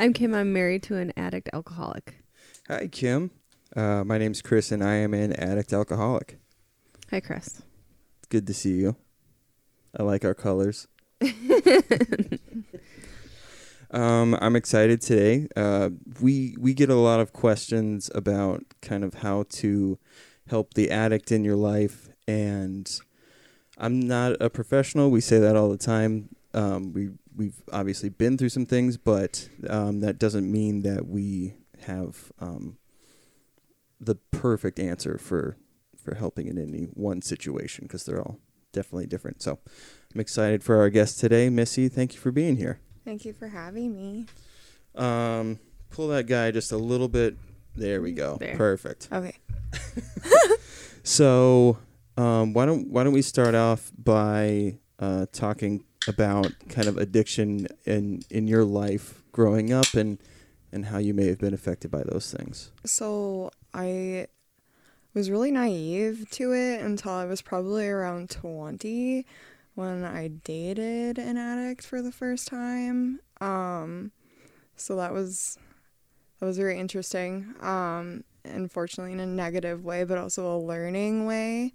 now I remember. I'm Kim. I'm married to an addict alcoholic. Hi, Kim. Uh, my name's Chris, and I am an addict alcoholic. Hi, Chris. It's good to see you. I like our colors. um, I'm excited today. Uh, we we get a lot of questions about kind of how to help the addict in your life, and I'm not a professional. We say that all the time. Um, we we've obviously been through some things, but um, that doesn't mean that we have um, the perfect answer for for helping in any one situation because they're all definitely different. So I'm excited for our guest today, Missy. Thank you for being here. Thank you for having me. Um, pull that guy just a little bit. There we go. There. Perfect. Okay. So, um, why don't why don't we start off by uh, talking about kind of addiction in in your life growing up and and how you may have been affected by those things. So I was really naive to it until I was probably around 20 when I dated an addict for the first time. Um, so that was that was very interesting. Um, unfortunately in a negative way, but also a learning way,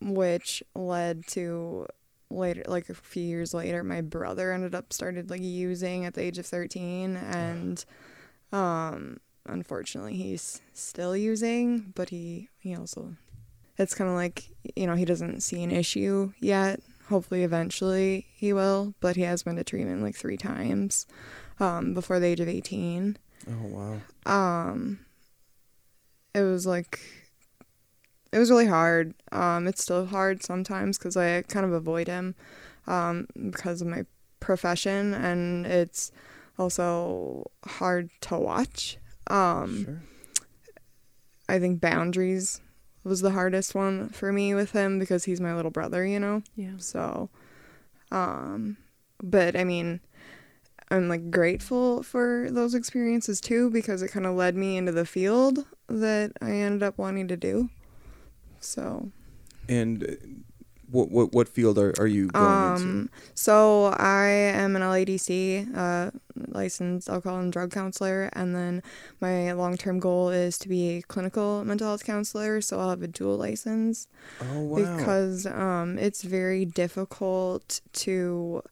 which led to later like a few years later my brother ended up started like using at the age of 13 and um unfortunately he's still using but he he also it's kind of like you know he doesn't see an issue yet hopefully eventually he will but he has been to treatment like three times um before the age of 18 Oh wow. um it was like it was really hard um it's still hard sometimes because i kind of avoid him um because of my profession and it's also hard to watch um sure. i think boundaries was the hardest one for me with him because he's my little brother you know Yeah. so, um, but I mean, I'm like grateful for those experiences too because it kind of led me into the field that I ended up wanting to do. So, And uh, what what what field are are you going into? um, so I am an LADC, uh, licensed alcohol and drug counselor, and then my long-term goal is to be a clinical mental health counselor. So I'll have a dual license. Oh wow. because um, it's very difficult to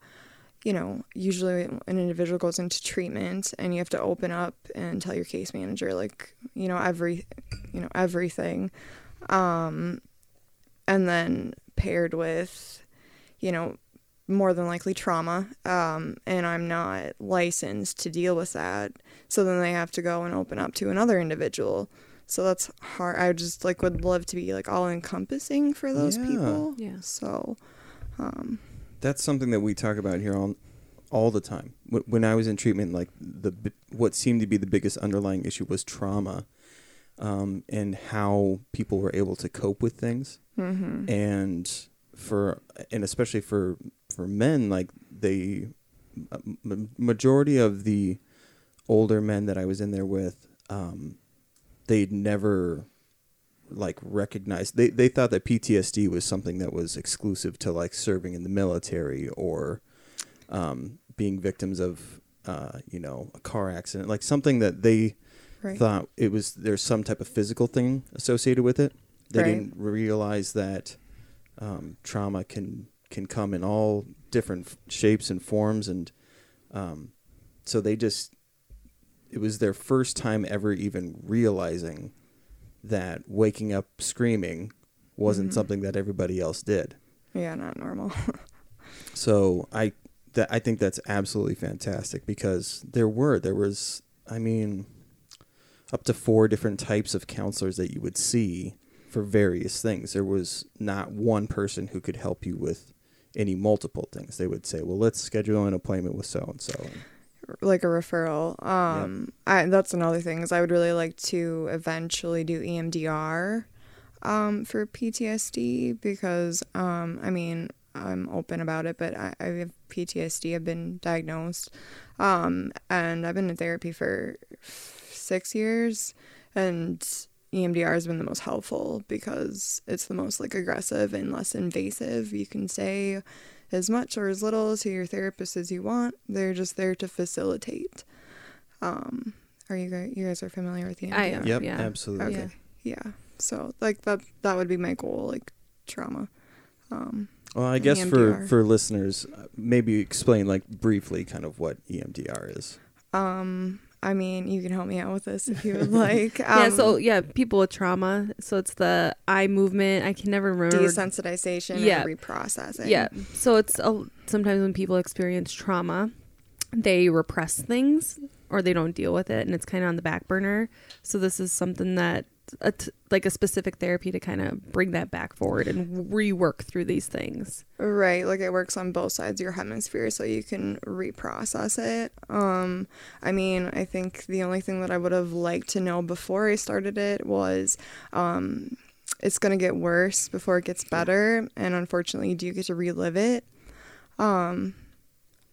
you know usually an individual goes into treatment and you have to open up and tell your case manager like you know every you know everything um, and then paired with you know more than likely trauma um, and i'm not licensed to deal with that so then they have to go and open up to another individual so that's hard i just like would love to be like all encompassing for those Yeah. people Yeah. so um That's something that we talk about here all, all the time. Wh- When I was in treatment, like the what seemed to be the biggest underlying issue was trauma, um, and how people were able to cope with things. mhm. And for and especially for for men, like they, m- majority of the older men that I was in there with, um, they'd never like recognized they, they thought that PTSD was something that was exclusive to like serving in the military or um, being victims of uh, you know a car accident like something that they right thought it was there's some type of physical thing associated with it they Right. didn't realize that um, trauma can can come in all different f- shapes and forms and um, so they just it was their first time ever even realizing that waking up screaming wasn't Mhm. something that everybody else did yeah not normal so I that I think that's absolutely fantastic because there were there was I mean up to four different types of counselors that you would see for various things. There was not one person who could help you with any multiple things. They would say, "Well, let's schedule an appointment with so and so." like a referral um I, that's another thing is i would really like to eventually do emdr um for ptsd because um i mean i'm open about it but i, I have ptsd i've been diagnosed um and i've been in therapy for six years and EMDR has been the most helpful because it's the most like aggressive and less invasive you can say as much or as little to your therapist as you want. They're just there to facilitate. Um, are you guys you guys are familiar with the I am. Yep, Yeah. absolutely. Okay. Yeah. So like that that would be my goal, like trauma. Um, Well, I guess for EMDR. for listeners, uh, maybe explain like briefly kind of what EMDR is. um, I mean, you can help me out with this if you would like. yeah, Um, so yeah, people with trauma. So it's the eye movement. I can never remember. desensitization Yeah. and reprocessing. Yeah. So it's a, sometimes when people experience trauma, they repress things or they don't deal with it, and it's kind of on the back burner. So this is something that, a t- like a specific therapy to kind of bring that back forward and rework through these things. Right, like it works on both sides of your hemisphere so you can reprocess it. Um I mean, I think the only thing that I would have liked to know before I started it was um it's going to get worse before it gets better and unfortunately do you do get to relive it. Um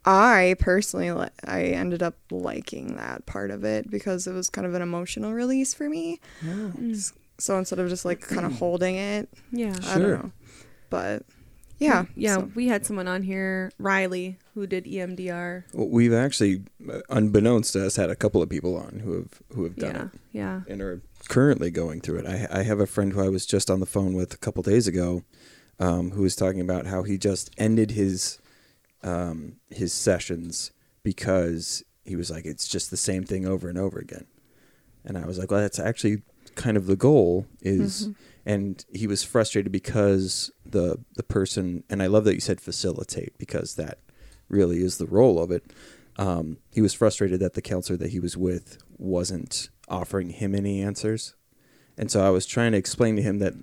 I personally li- I ended up liking that part of it because it was kind of an emotional release for me. So instead of just like kind of holding it, Yeah. I Sure. don't know. But yeah, Yeah. so- We had someone on here, Riley, who did EMDR. Well, we've actually, uh, unbeknownst to us, had a couple of people on who have who have done Yeah. it Yeah. and are currently going through it. I I have a friend who I was just on the phone with a couple days ago, um, who was talking about how he just ended his um, his sessions because he was like, it's just the same thing over and over again. And I was like, well, that's actually kind of the goal is and he was frustrated because the the person and I love that you said facilitate because that really is the role of it. Um, he was frustrated that the counselor that he was with wasn't offering him any answers. And so I was trying to explain to him that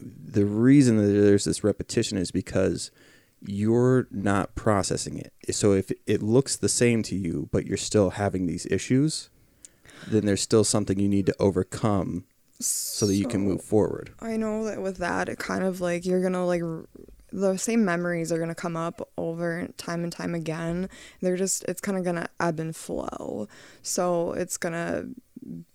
the reason that there's this repetition is because you're not processing it. So if it looks the same to you, but you're still having these issues, then there's still something you need to overcome so that you can move forward. I know that with that, it kind of like you're gonna like the same memories are gonna come up over time and time again. They're just it's kind of gonna ebb and flow. So it's gonna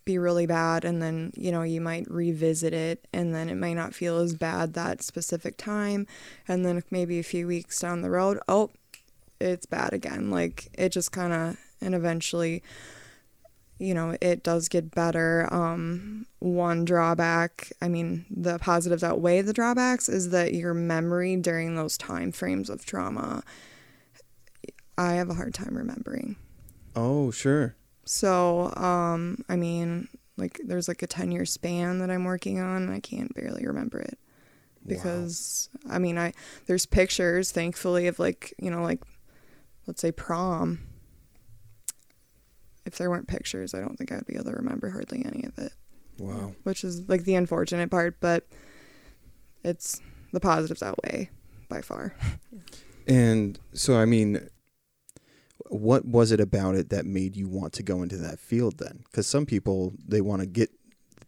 be really bad, and then you know you might revisit it, and then it might not feel as bad that specific time, and then maybe a few weeks down the road, oh, it's bad again. Like it just kind of and eventually you know, it does get better. Um, one drawback, I mean, the positives outweigh the drawbacks, is that your memory during those time frames of trauma, I have a hard time remembering. Oh, sure. So, um, I mean, like, there's like a 10 year span that I'm working on, and I can't barely remember it. Because, I mean, I, there's pictures, thankfully, of like, you know, like, let's say prom. If there weren't pictures, I don't think I'd be able to remember hardly any of it Wow. which is like the unfortunate part, but it's the positives outweigh by far. And so, I mean, what was it about it that made you want to go into that field then? Because some people, they want to get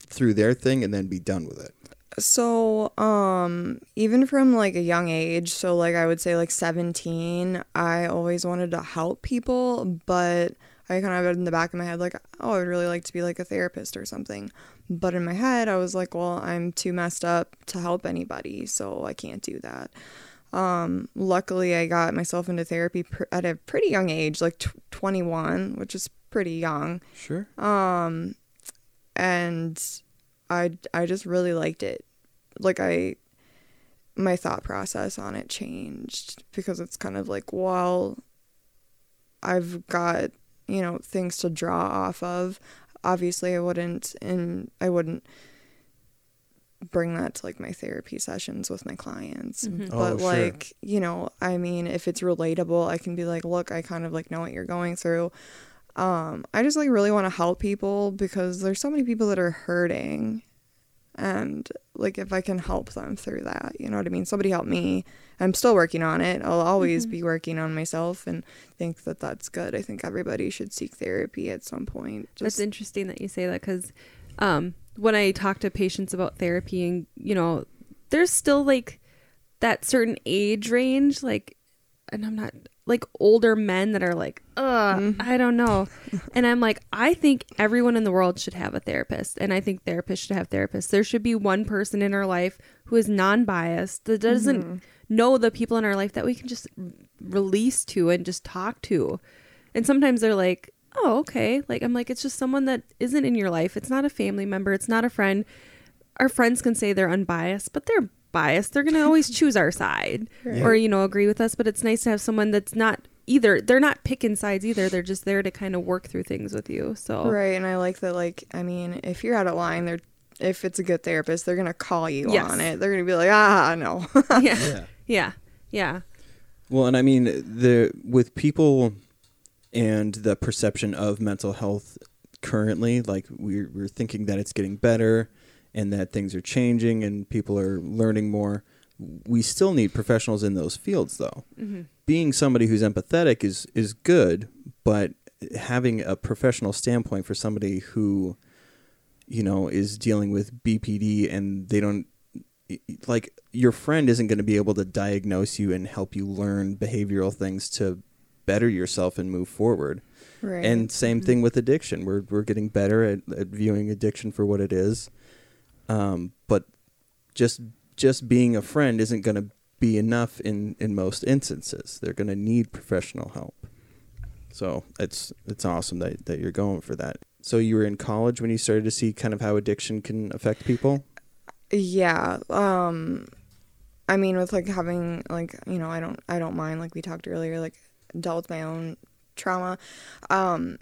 through their thing and then be done with it. So, um, even from like a young age, so like I would say like 17, I always wanted to help people, but I kind of had in the back of my head like, oh, I would really like to be like a therapist or something. But in my head, I was like, well, I'm too messed up to help anybody, so I can't do that. Um, luckily, I got myself into therapy pr- at a pretty young age, like tw 21, which is pretty young. Sure. Um, and I I just really liked it. Like I, my thought process on it changed because it's kind of like, well, I've got you know things to draw off of. Obviously, I wouldn't and I wouldn't bring that to like my therapy sessions with my clients. Mhm. Oh, but sure. like you know i mean if it's relatable i can be like look i kind of like know what you're going through. Um i just like really want to help people because there's so many people that are hurting and like if i can help them through that you know what i mean? Somebody help me. I'm still working on it. I'll always Mhm. be working on myself and think that that's good. I think everybody should seek therapy at some point. That's interesting that you say that because um, when I talk to patients about therapy, and you know, there's still like that certain age range, like, and I'm not, like older men that are like, ugh, Mm-hmm. I don't know. and I'm like, I think everyone in the world should have a therapist. And I think therapists should have therapists. There should be one person in our life who is non biased, that doesn't Mm-hmm. know the people in our life that we can just release to and just talk to. And sometimes they're like, oh, okay. Like, I'm like, it's just someone that isn't in your life. It's not a family member. It's not a friend. Our friends can say they're unbiased, but they're biased. They're going to always choose our side Right. or, you know, agree with us. But it's nice to have someone that's not either. They're not picking sides either. They're just there to kind of work through things with you. So, Right, and I like that. Like, I mean, if you're out of line, they're if it's a good therapist, they're gonna call you Yes. on it. They're gonna be like, ah, no. yeah. Yeah. Yeah. Yeah. Well, and I mean the with people and the perception of mental health currently, like we're we're thinking that it's getting better and that things are changing and people are learning more. We still need professionals in those fields though. Mm-hmm. Being somebody who's empathetic is is good, but having a professional standpoint for somebody who you know is dealing with BPD and they don't like your friend isn't going to be able to diagnose you and help you learn behavioral things to better yourself and move forward. Right. And same thing with addiction. We're we're getting better at, at viewing addiction for what it is. Um, but just just being a friend isn't going to be enough in in most instances. They're going to need professional help. So it's it's awesome that that you're going for that. So you were in college when you started to see kind of how addiction can affect people. yeah. Um, I mean, with like having like you know, I don't I don't mind like we talked earlier, like dealt with my own trauma. Um,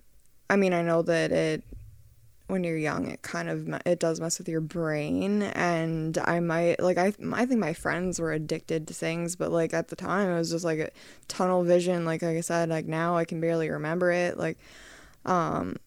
I mean, I know that it when you're young, it kind of it does mess with your brain, and I might like I I think my friends were addicted to things, but like at the time it was just like a tunnel vision. Like like I said, like now I can barely remember it. Like, um,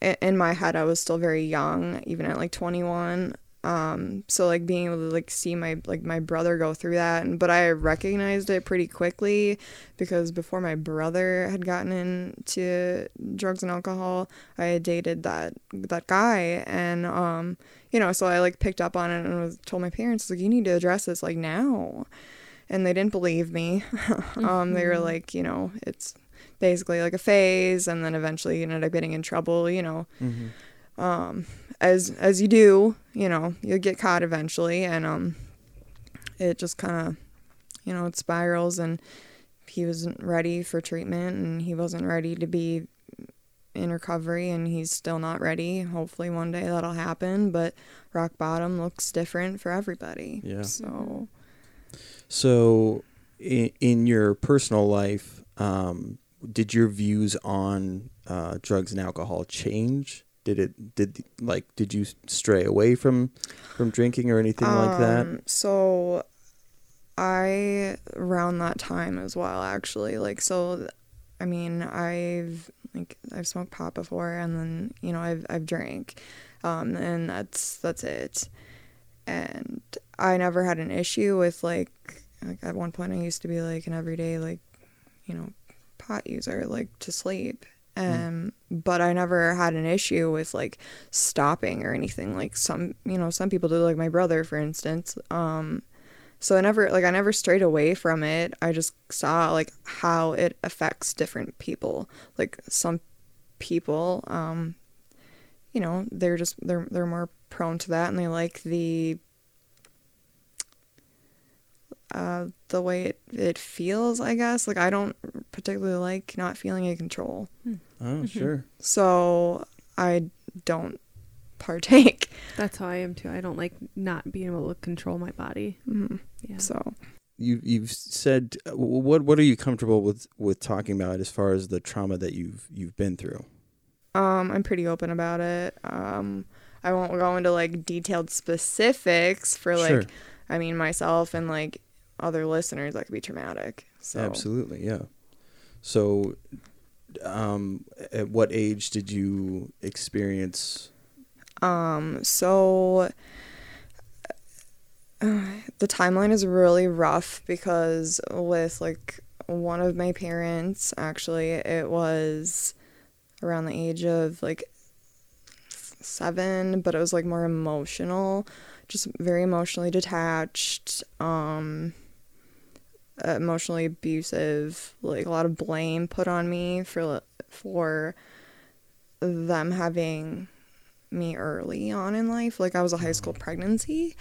in my head I was still very young, even at like 21 um so like being able to like see my like my brother go through that and but i recognized it pretty quickly because before my brother had gotten into drugs and alcohol i had dated that that guy and um you know so i like picked up on it and was told my parents like you need to address this like now. And they didn't believe me. Um they were like you know it's basically like a phase and then eventually you ended up getting in trouble you know um, as as you do, you know, you'll get caught eventually, and um, it just kind of, you know, it spirals. And he wasn't ready for treatment, and he wasn't ready to be in recovery, and he's still not ready. Hopefully, one day that'll happen. But rock bottom looks different for everybody. Yeah. So So, in, in your personal life, um, did your views on uh, drugs and alcohol change? Did it did like did you stray away from from drinking or anything like that? Um, So I around that time as well actually like so I mean I've like I've smoked pot before and then you know I've I've drank um and that's that's it and I never had an issue with like like at one point I used to be like an everyday like you know pot user like to sleep um but I never had an issue with like stopping or anything. Like some you know some people do like my brother for instance. Um so I never like I never strayed away from it. I just saw like how it affects different people. Like some people um you know they're just they're they're more prone to that and they like the uh the way it, it feels I guess like I don't particularly like not feeling in control Oh, sure. so I don't partake. That's how I am too. I don't like not being able to control my body. Mhm. Yeah. So You you've said uh, what what are you comfortable with with talking about as far as the trauma that you've you've been through? um, I'm pretty open about it. Um, I won't go into like detailed specifics for like, Sure. I mean myself and like other listeners that could be traumatic. So Absolutely, yeah. So, um, at what age did you experience? Um, so uh, the timeline is really rough because with like one of my parents, actually, it was around the age of like seven, but it was like more emotional, just very emotionally detached. Um, emotionally abusive, like a lot of blame put on me for for them having me early on in life. Like I was a high school pregnancy.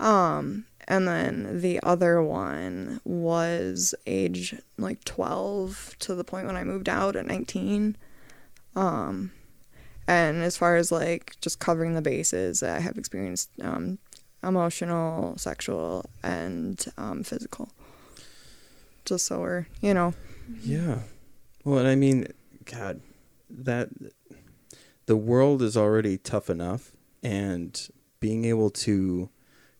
Um and then the other one was age like 12 to the point when I moved out at 19. Um and as far as like just covering the bases, I have experienced um emotional, sexual and um physical. Just so we're, you know, Yeah. Well, and I mean, God, that the world is already tough enough, and being able to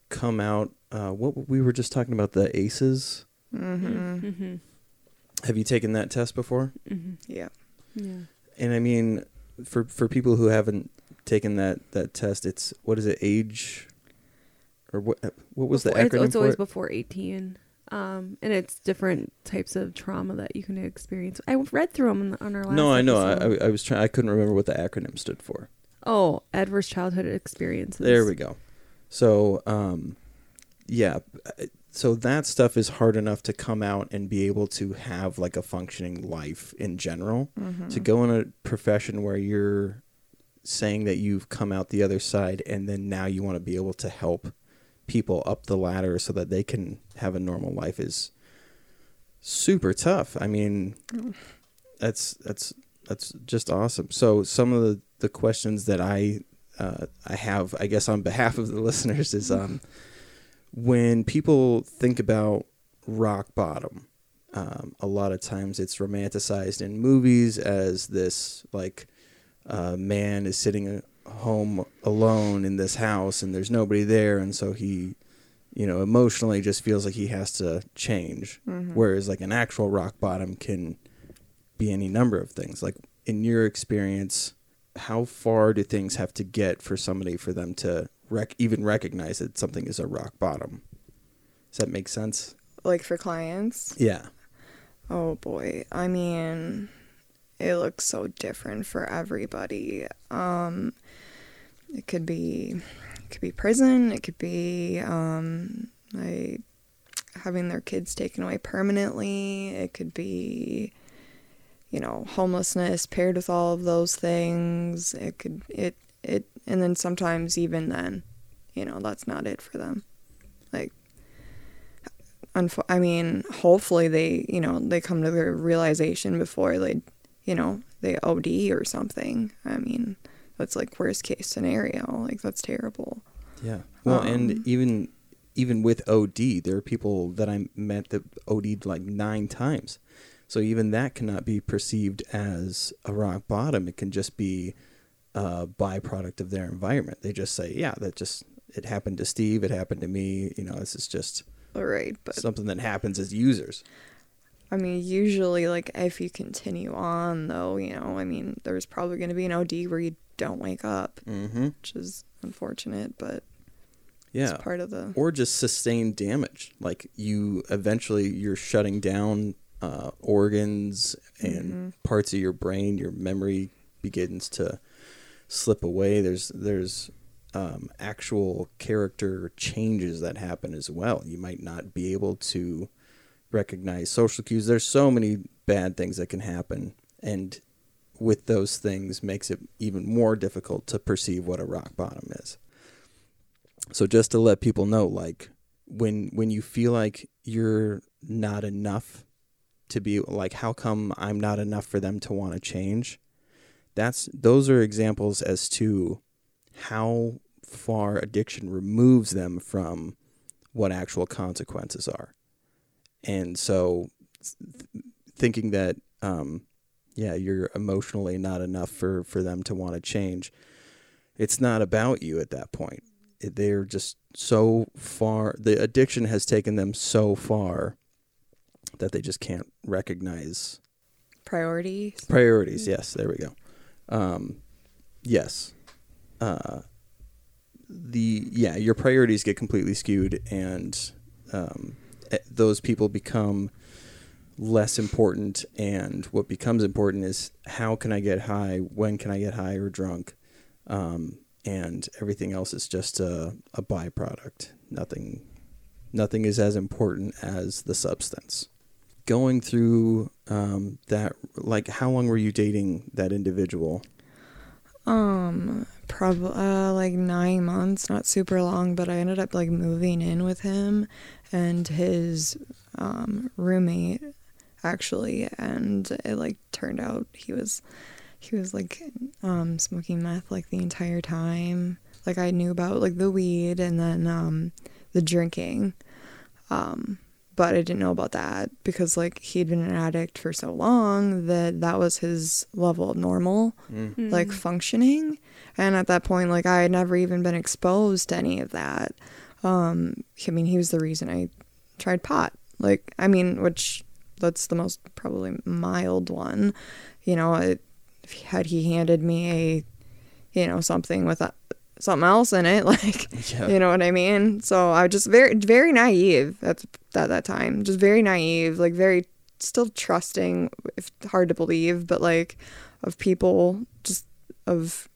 come out. Uh, what we were just talking about the ACEs. mhm. Mm-hmm. Have you taken that test before? Mm-hmm. Yeah. Yeah. And I mean, for for people who haven't taken that that test, it's what is it? Age or what? What was Before- the it's, acronym it's for always it? before 18 um and it's different types of trauma that you can experience i read through them on our last No, I know. I. I I was trying. I couldn't remember what the acronym stood for. oh adverse childhood experiences There we go. So, um, yeah. So that stuff is hard enough to come out and be able to have like a functioning life in general. Mm-hmm. To go in a profession where you're saying that you've come out the other side and then now you want to be able to help people up the ladder so that they can have a normal life is super tough. I mean, that's that's that's just awesome. So some of the the questions that I uh, I have, I guess, on behalf of the listeners, is um, when people think about rock bottom, um, a lot of times it's romanticized in movies as this like uh, man is sitting home alone in this house and there's nobody there, and so he, you know, emotionally just feels like he has to change. Mhm. Whereas like an actual rock bottom can be any number of things. Like in your experience, how far do things have to get for somebody for them to rec- even recognize that something is a rock bottom? Does that make sense? like for clients. Yeah. Oh boy. I mean, it looks so different for everybody. Um it could be it could be prison, it could be um like having their kids taken away permanently, it could be you know, homelessness paired with all of those things. It could it it and then sometimes even then, you know, that's not it for them. Like unfo- I mean, hopefully they, you know, they come to their realization before they, you know, they OD or something. I mean, that's like worst case scenario. Like that's terrible. Yeah. Well, Um, and even even with OD, there are people that I met that OD'd like nine times. So even that cannot be perceived as a rock bottom. It can just be a byproduct of their environment. They just say, "Yeah, that just it happened to Steve. It happened to me. You know, this is just All right, but something that happens as users." I mean, usually, like if you continue on, though, you know, I mean, there's probably going to be an OD where you don't wake up, Mm-hmm. which is unfortunate, but Yeah. it's part of the. or just sustained damage like you eventually you're shutting down uh, organs and Mhm. parts of your brain your memory begins to slip away there's there's um, actual character changes that happen as well you might not be able to recognize social cues. There's so many bad things that can happen and with those things makes it even more difficult to perceive what a rock bottom is. So just to let people know like when when you feel like you're not enough to be like how come I'm not enough for them to want to change? That's those are examples as to how far addiction removes them from what actual consequences are and so th- thinking that um yeah you're emotionally not enough for for them to want to change it's not about you at that point. They're just so far the addiction has taken them so far that they just can't recognize Priorities. priorities yes there we go. Um yes. Uh the yeah your priorities get completely skewed and um those people become less important and what becomes important is how can i get high when can i get high or drunk um and everything else is just a, a byproduct nothing nothing is as important as the substance. Going through um, that, like, how long were you dating that individual? Um, probably uh, like nine months, not super long, but I ended up like moving in with him and his um, roommate actually, and it like turned out he was he was like um, smoking meth like the entire time. Like I knew about like the weed and then um, the drinking. Um, but I didn't know about that because like he'd been an addict for so long that that was his level of normal Mm. like functioning and at that point like I had never even been exposed to any of that um I mean he was the reason I tried pot like I mean which that's the most probably mild one you know it, had he handed me a you know something with a, something else in it like Yeah. you know what I mean? So I was just very, very naive at, at that time. Just very naive, like very still trusting, if hard to believe, but like of people, just of,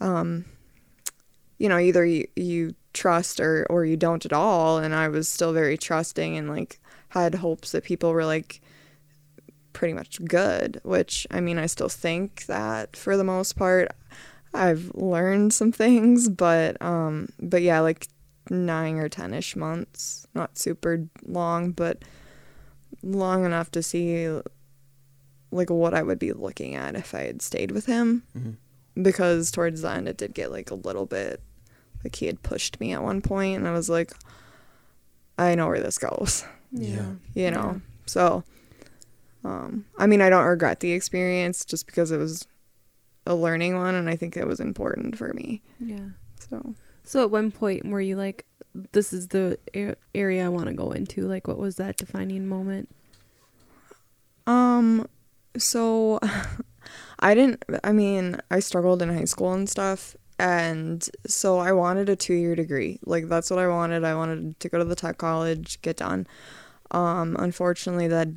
um, you know, either you, you trust or, or you don't at all. And I was still very trusting and like had hopes that people were like pretty much good, which I mean, I still think that for the most part. I've learned some things, but um, but yeah, like nine or ten ish months, not super long, but long enough to see like what I would be looking at if I had stayed with him. Mhm. Because towards the end, it did get like a little bit like he had pushed me at one point, and I was like, I know where this goes Yeah. you know. So, um, I mean, I don't regret the experience just because it was a learning one, and I think it was important for me. Yeah. So, So at one point were you like, this is the a- area I want to go into? Like, what was that defining moment? um, so I didn't. I mean, I struggled in high school and stuff, and so I wanted a two-year degree. Like that's what I wanted. I wanted to go to the tech college, get done. Um, unfortunately, that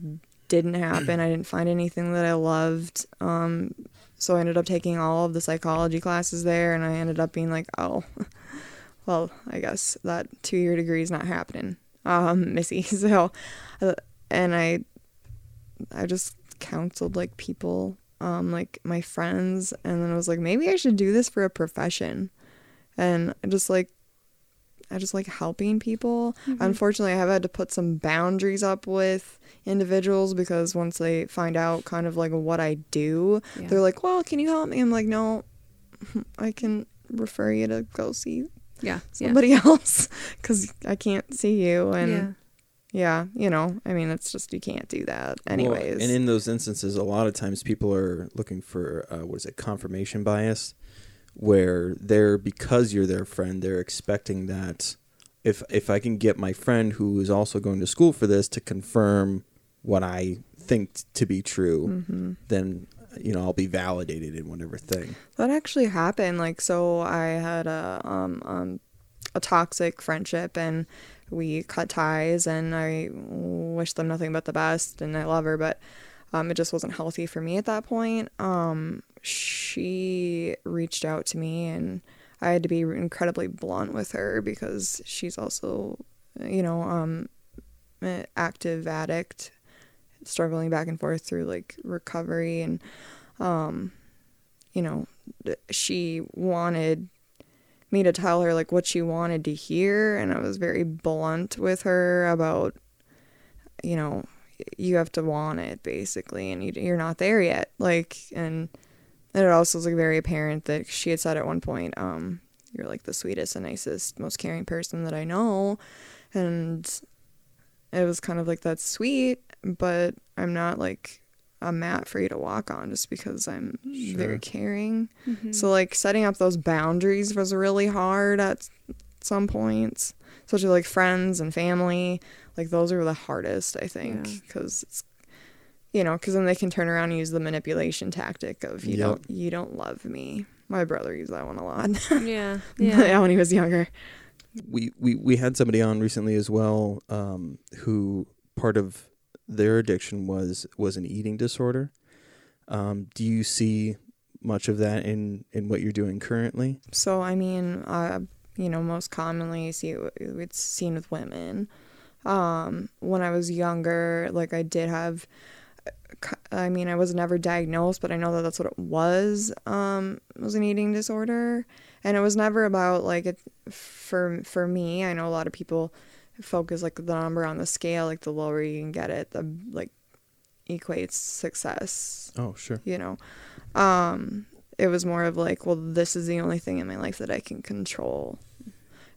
didn't happen. I didn't find anything that I loved. Um, so I ended up taking all of the psychology classes there, and I ended up being like, oh, well, I guess that two year degree is not happening, um, Missy. So, uh, and I, I just counseled like people, um, like my friends, and then I was like, maybe I should do this for a profession, and I just like. I just like helping people. Unfortunately, I have had to put some boundaries up with individuals because once they find out kind of like what I do, Yeah. they're like, "Well, can you help me?" I'm like, "No, I can refer you to go see Yeah. somebody else because I can't see you." yeah. And yeah. you know, I mean, it's just you can't do that, Well, anyways. and in those instances, a lot of times people are looking for uh, what is it, confirmation bias, where they're because you're their friend, they're expecting that if if I can get my friend who is also going to school for this to confirm what I think t- to be true, hmm then you know I'll be validated in whatever thing. That actually happened. Like, so I had a um, um a toxic friendship, and we cut ties, and I wish them nothing but the best, and I love her, but um, it just wasn't healthy for me at that point. Um, she reached out to me, and I had to be incredibly blunt with her because she's also, you know, um, an active addict, struggling back and forth through like recovery and um you know, she wanted me to tell her like what she wanted to hear and I was very blunt with her about you know, you have to want it basically and you, you're not there yet. Like and and it also was like very apparent that she had said at one point um you're like the sweetest and nicest most caring person that I know and it was kind of like that's sweet but I'm not like a mat for you to walk on just because I'm Sure. very caring. Mhm. So like setting up those boundaries was really hard at some points, especially like friends and family. Like those are the hardest, I think, Yeah. because it's you know, because then they can turn around and use the manipulation tactic of you Yep. don't you don't love me. My brother used that one a lot. yeah. yeah, Yeah. when he was younger. we, we we had somebody on recently as well um, who part of their addiction was was an eating disorder. Um, do you see much of that in in what you're doing currently? So I mean, uh, you know, most commonly see it's seen with women. Um, when I was younger, like I did have, I mean, I was never diagnosed, but I know that that's what it was. Um, it was an eating disorder, and it was never about like it. For for me, I know a lot of people focus like the number on the scale, like the lower you can get it, the like equates success. Oh, sure. You know, um, it was more of like, well, this is the only thing in my life that I can control.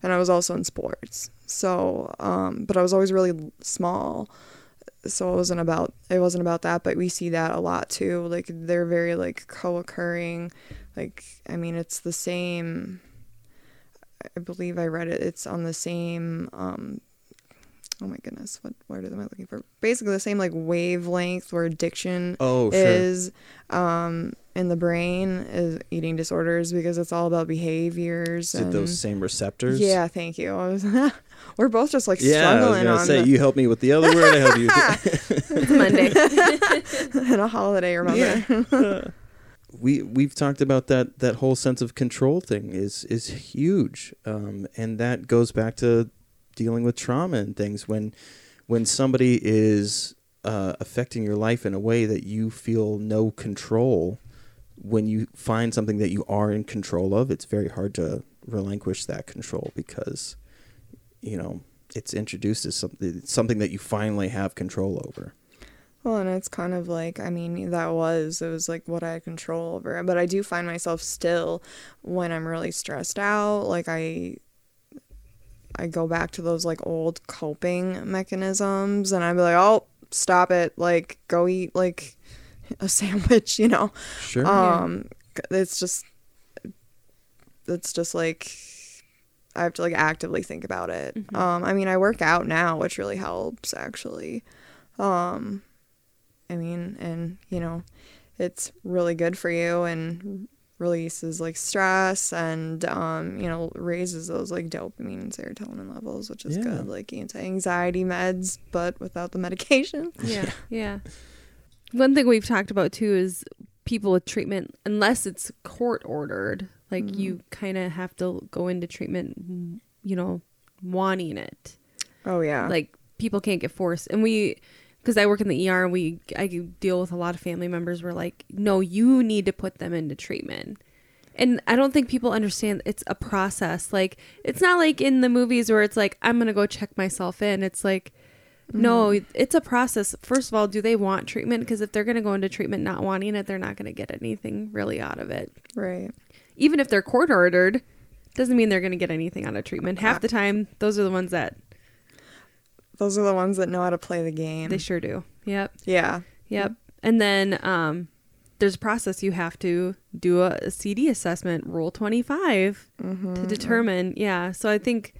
And I was also in sports. So, um, but I was always really small. So it wasn't about it wasn't about that, but we see that a lot too. Like they're very like co-occurring. Like I mean, it's the same. I believe I read it. It's on the same um, oh my goodness, what word am I looking for? Basically the same like wavelength where addiction oh, sure. is um in the brain is eating disorders because it's all about behaviors. Is it those same receptors? Yeah, thank you. Was, we're both just like yeah, struggling I was gonna on say you help me with the other word. I help you. it's Monday and a holiday. Remember? Yeah. we we've talked about that that whole sense of control thing is is huge, um, and that goes back to dealing with trauma and things when when somebody is uh, affecting your life in a way that you feel no control when you find something that you are in control of it's very hard to relinquish that control because you know it's introduced as something something that you finally have control over well, and it's kind of like, I mean, that was, it was like what I had control over. But I do find myself still when I'm really stressed out, like I I go back to those like old coping mechanisms and I'd be like, oh, stop it. Like, go eat like a sandwich, you know? Sure. Um, it's just, it's just like, I have to like actively think about it. Mm-hmm. Um, I mean, I work out now, which really helps actually. Um, I mean, and you know, it's really good for you and releases like stress and um, you know raises those like dopamine and serotonin levels which is yeah. good like anti-anxiety meds but without the medication. Yeah yeah. one thing we've talked about too is people with treatment unless it's court ordered like mm-hmm. you kind of have to go into treatment you know wanting it. Oh yeah. Like people can't get forced. And we because I work in the ER and we I deal with a lot of family members where like, no, you need to put them into treatment. And I don't think people understand it's a process. Like it's not like in the movies where it's like I'm going to go check myself in. It's like mm-hmm. no, it's a process. First of all, do they want treatment? Because if they're going to go into treatment not wanting it, they're not going to get anything really out of it. Right. Even if they're court ordered, doesn't mean they're going to get anything out of treatment. Half the time, those are the ones that those are the ones that know how to play the game. They sure do. Yep. Yeah. Yep. And then um, there's a process you have to do a, a CD assessment, Rule 25, mm-hmm. to determine. Yeah. So I think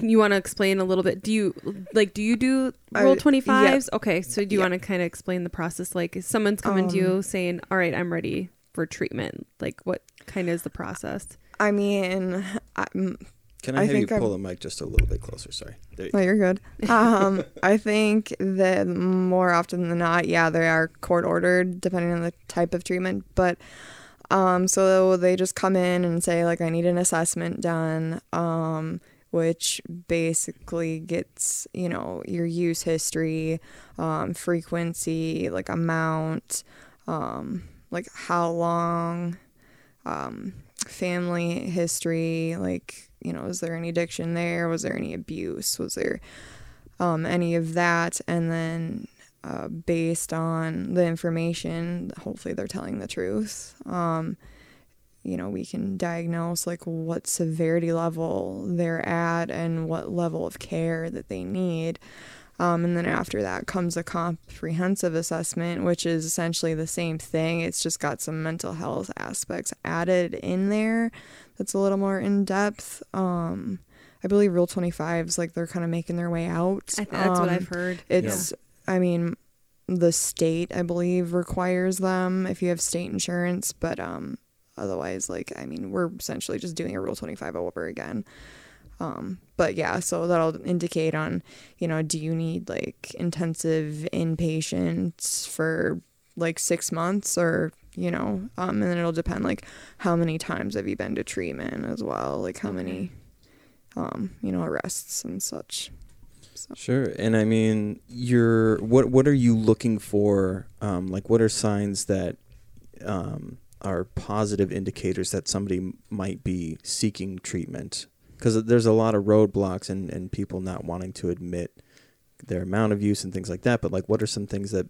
you want to explain a little bit. Do you like? Do you do Rule 25s? Yeah. Okay. So do you yeah. want to kind of explain the process? Like, if someone's coming um, to you saying, "All right, I'm ready for treatment." Like, what kind of is the process? I mean, I'm, can I, I have you pull I'm, the mic just a little bit closer? Sorry. You oh, you're good. Um, I think that more often than not, yeah, they are court ordered depending on the type of treatment. But um, so they just come in and say like, I need an assessment done, um, which basically gets you know your use history, um, frequency, like amount, um, like how long, um, family history, like you know, was there any addiction there? Was there any abuse? Was there um, any of that? And then uh, based on the information, hopefully they're telling the truth. Um, you know, we can diagnose like what severity level they're at and what level of care that they need. Um, and then after that comes a comprehensive assessment, which is essentially the same thing. It's just got some mental health aspects added in there that's a little more in depth. Um, I believe Rule 25 is like they're kind of making their way out. I that's um, what I've heard. It's, yeah. I mean, the state, I believe, requires them if you have state insurance, but um, otherwise, like, I mean, we're essentially just doing a Rule 25 over again. Um, but yeah, so that'll indicate on, you know, do you need like intensive inpatient for like six months or you know, um, and then it'll depend like how many times have you been to treatment as well, like how many, um, you know, arrests and such. So. Sure. And I mean, you're what what are you looking for? Um, like what are signs that um, are positive indicators that somebody might be seeking treatment? Because there's a lot of roadblocks and, and people not wanting to admit their amount of use and things like that. But like, what are some things that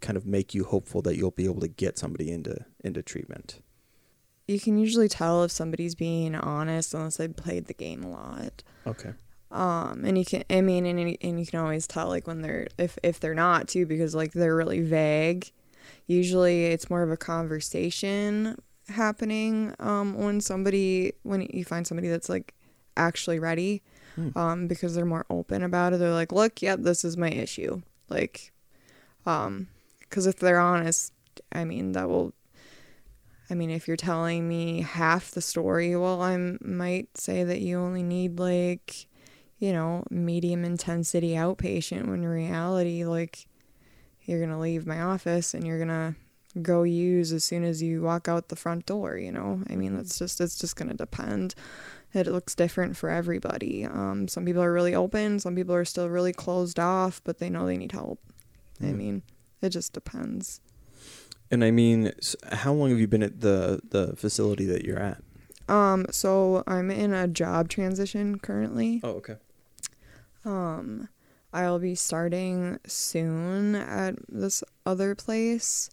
kind of make you hopeful that you'll be able to get somebody into into treatment? You can usually tell if somebody's being honest unless they played the game a lot. Okay. um and you can i mean and, and you can always tell like when they're if if they're not too because like they're really vague usually it's more of a conversation happening um when somebody when you find somebody that's like actually ready Hmm. um because they're more open about it they're like look yep this is my issue like um because if they're honest i mean that will I mean, if you're telling me half the story, well, I might say that you only need like, you know, medium intensity outpatient when in reality, like, you're going to leave my office and you're going to go use as soon as you walk out the front door, you know? I mean, that's just, it's just going to depend. It looks different for everybody. Um, some people are really open, some people are still really closed off, but they know they need help. I Mm. mean, it just depends. And I mean, how long have you been at the the facility that you're at? Um, so I'm in a job transition currently. Oh, okay. Um, I'll be starting soon at this other place.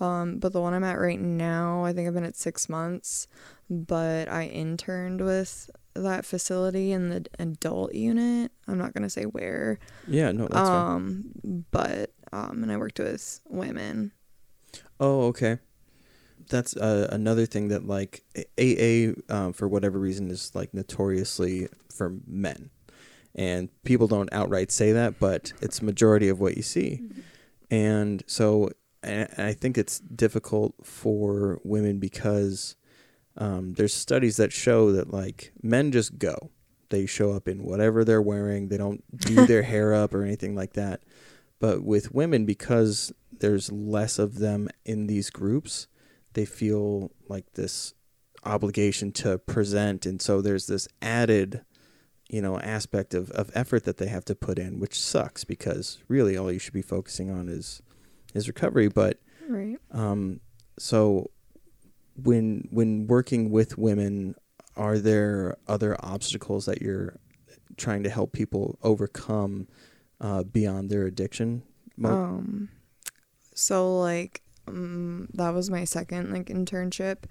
Um, but the one I'm at right now, I think I've been at six months. But I interned with that facility in the adult unit. I'm not gonna say where. Yeah, no, that's fine. um, but um, and I worked with women. Oh, okay. That's uh, another thing that like AA um, for whatever reason is like notoriously for men, and people don't outright say that, but it's majority of what you see, and so and I think it's difficult for women because um, there's studies that show that like men just go, they show up in whatever they're wearing, they don't do their hair up or anything like that, but with women because there's less of them in these groups, they feel like this obligation to present. And so there's this added, you know, aspect of, of effort that they have to put in, which sucks because really all you should be focusing on is is recovery. But Right. um, so when when working with women, are there other obstacles that you're trying to help people overcome uh, beyond their addiction? Um, so like um, that was my second like internship.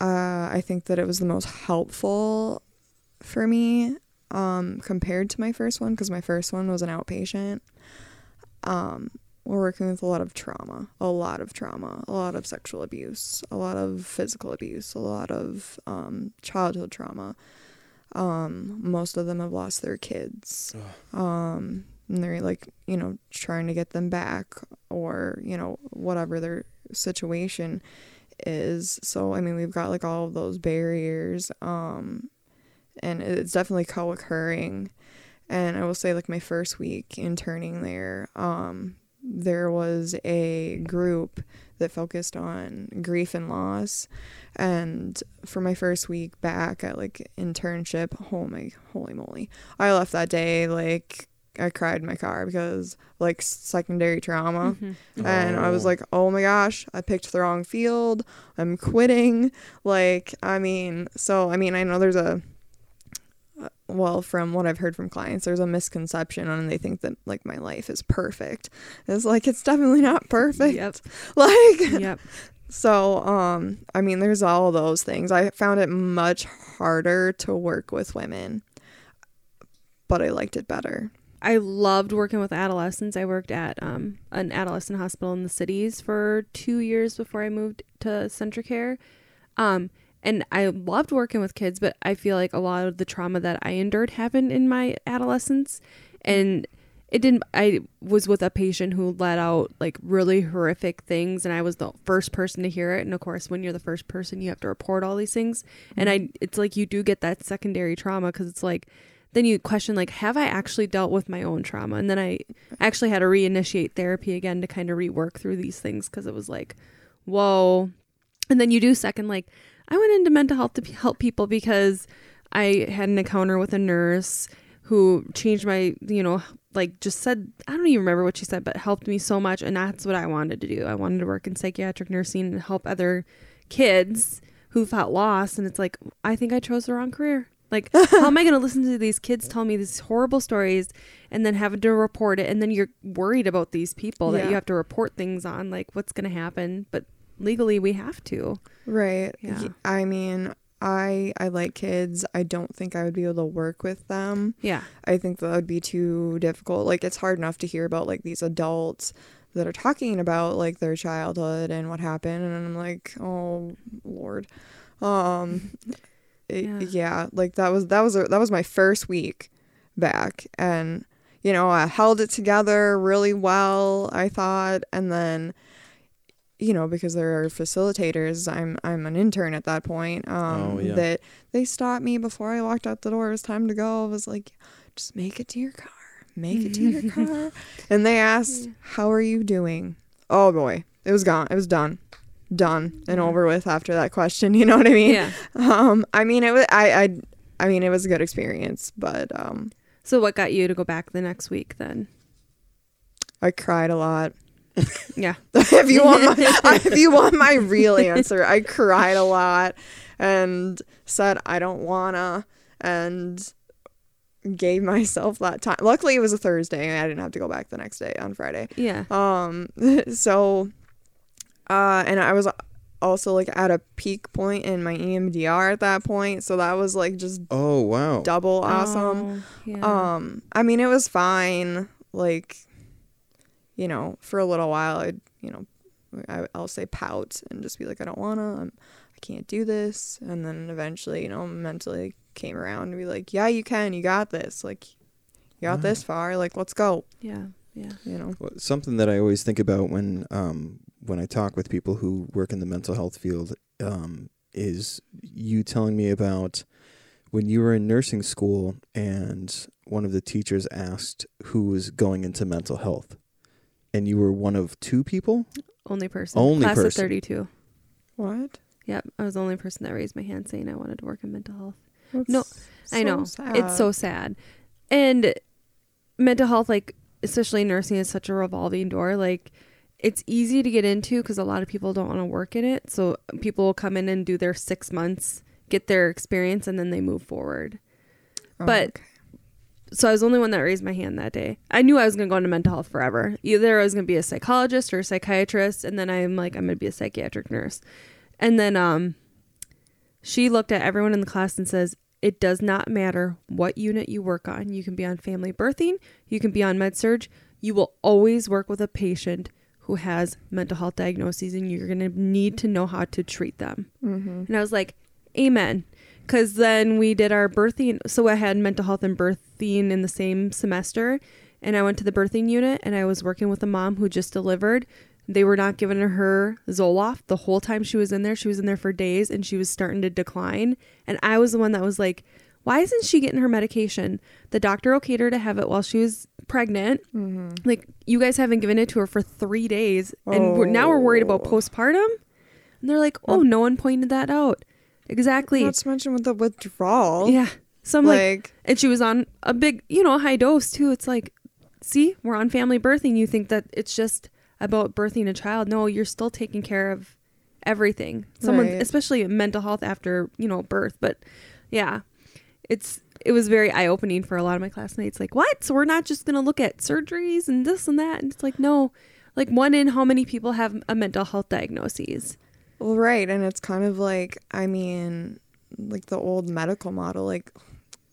Uh, I think that it was the most helpful for me um, compared to my first one because my first one was an outpatient. Um, we're working with a lot of trauma, a lot of trauma, a lot of sexual abuse, a lot of physical abuse, a lot of um, childhood trauma. Um, most of them have lost their kids. Um, and they're like, you know, trying to get them back or, you know, whatever their situation is. So, I mean, we've got like all of those barriers. Um, and it's definitely co occurring. And I will say, like, my first week interning there, um, there was a group that focused on grief and loss. And for my first week back at like internship, oh my holy moly. I left that day like I cried in my car because like secondary trauma. Mhm. And I was Oh. like, oh my gosh, I picked the wrong field. I'm quitting. Like, I mean, so, I mean, I know there's a, well, from what I've heard from clients, there's a misconception and they think that like my life is perfect. It's like, it's definitely not perfect. Yep. Like, Yep. so, um, I mean, there's all those things. I found it much harder to work with women, but I liked it better. I loved working with adolescents. I worked at um, an adolescent hospital in the cities for two years before I moved to CentraCare. Um, and I loved working with kids, but I feel like a lot of the trauma that I endured happened in my adolescence. And it didn't, I was with a patient who let out like really horrific things, and I was the first person to hear it. And of course, when you're the first person, you have to report all these things. And I, it's like you do get that secondary trauma because it's like, then you question like have i actually dealt with my own trauma and then i actually had to reinitiate therapy again to kind of rework through these things because it was like whoa. And then you do second, like, I went into mental health to p- help people because I had an encounter with a nurse who changed my, you know, like just said, I don't even remember what she said, but helped me so much. And that's what I wanted to do. I wanted to work in psychiatric nursing and help other kids who felt lost. And it's like, I think I chose the wrong career. Like, how am I going to listen to these kids tell me these horrible stories and then have to report it? And then you're worried about these people that you have to report things on, like what's going to happen. But legally, we have to. Right. Yeah. I mean, I I like kids. I don't think I would be able to work with them. Yeah. I think that would be too difficult. Like it's hard enough to hear about like these adults that are talking about like their childhood and what happened and I'm like, "Oh, lord." Um it- Yeah. yeah. like that was that was a, that was my first week back and you know, I held it together really well, I thought, and then you know, because there are facilitators, I'm I'm an intern at that point. Um Oh, yeah. that they stopped me before I walked out the door. It was time to go. I was like, just make it to your car. Make it to your car. And they asked, How are you doing? Oh boy. It was gone. It was done. Done and Yeah. over with after that question. You know what I mean? Yeah. Um, I mean it was I, I I mean it was a good experience, but um So, what got you to go back the next week then? I cried a lot. Yeah. if you want my if you want my real answer, I cried a lot and said I don't wanna and gave myself that time. Luckily it was a Thursday and I didn't have to go back the next day on Friday. Yeah. Um so uh and I was also like at a peak point in my EMDR at that point, so that was like just Oh wow. double awesome. Oh, yeah. Um, I mean, it was fine. Like, you know, for a little while, I'd, you know, I, I'll say pout and just be like, I don't wanna, I'm, I can't do this. And then eventually, you know, mentally came around and be like, yeah, you can, you got this. Like, you got this far. Like, let's go. yeah. Yeah. You know. Well, Something that I always think about when um, when I talk with people who work in the mental health field um, is you telling me about when you were in nursing school and one of the teachers asked who was going into mental health, and you were one of two people. Only person. Only Class of person. 32. What? Yep. I was the only person that raised my hand saying I wanted to work in mental health. That's No, I so know. sad. It's so sad. And mental health, like, especially nursing, is such a revolving door. Like, it's easy to get into because a lot of people don't want to work in it. So people will come in and do their six months, get their experience, and then they move forward. Oh, but- okay. So I was the only one that raised my hand that day. I knew I was going to go into mental health forever. Either I was going to be a psychologist or a psychiatrist, and then I'm like, I'm going to be a psychiatric nurse. And then um, she looked at everyone in the class and says, It does not matter what unit you work on. You can be on family birthing, you can be on med surg. You will always work with a patient who has mental health diagnoses, and you're going to need to know how to treat them. Mhm. And I was like, Amen. Because then we did our birthing. So I had mental health and birthing in the same semester. And I went to the birthing unit and I was working with a mom who just delivered. They were not giving her Zoloft the whole time she was in there. She was in there for days and she was starting to decline. And I was the one that was like, why isn't she getting her medication? The doctor okayed her to have it while she was pregnant. Mhm. Like, you guys haven't given it to her for three days. And we're, now we're worried about Oh. postpartum. And they're like, oh, no one pointed that out. Exactly. Not to mention with the withdrawal. Yeah. So I'm like, like and she was on a big, you know, high dose too. It's like, see, we're on family birthing. You think that it's just about birthing a child. No, you're still taking care of everything. Someone, Right. especially mental health after, you know, birth. But yeah, it's, it was very eye opening for a lot of my classmates. Like, what? So we're not just going to look at surgeries and this and that. And it's like, no, like one in how many people have a mental health diagnoses? Well, right, and it's kind of like I mean, like the old medical model. Like,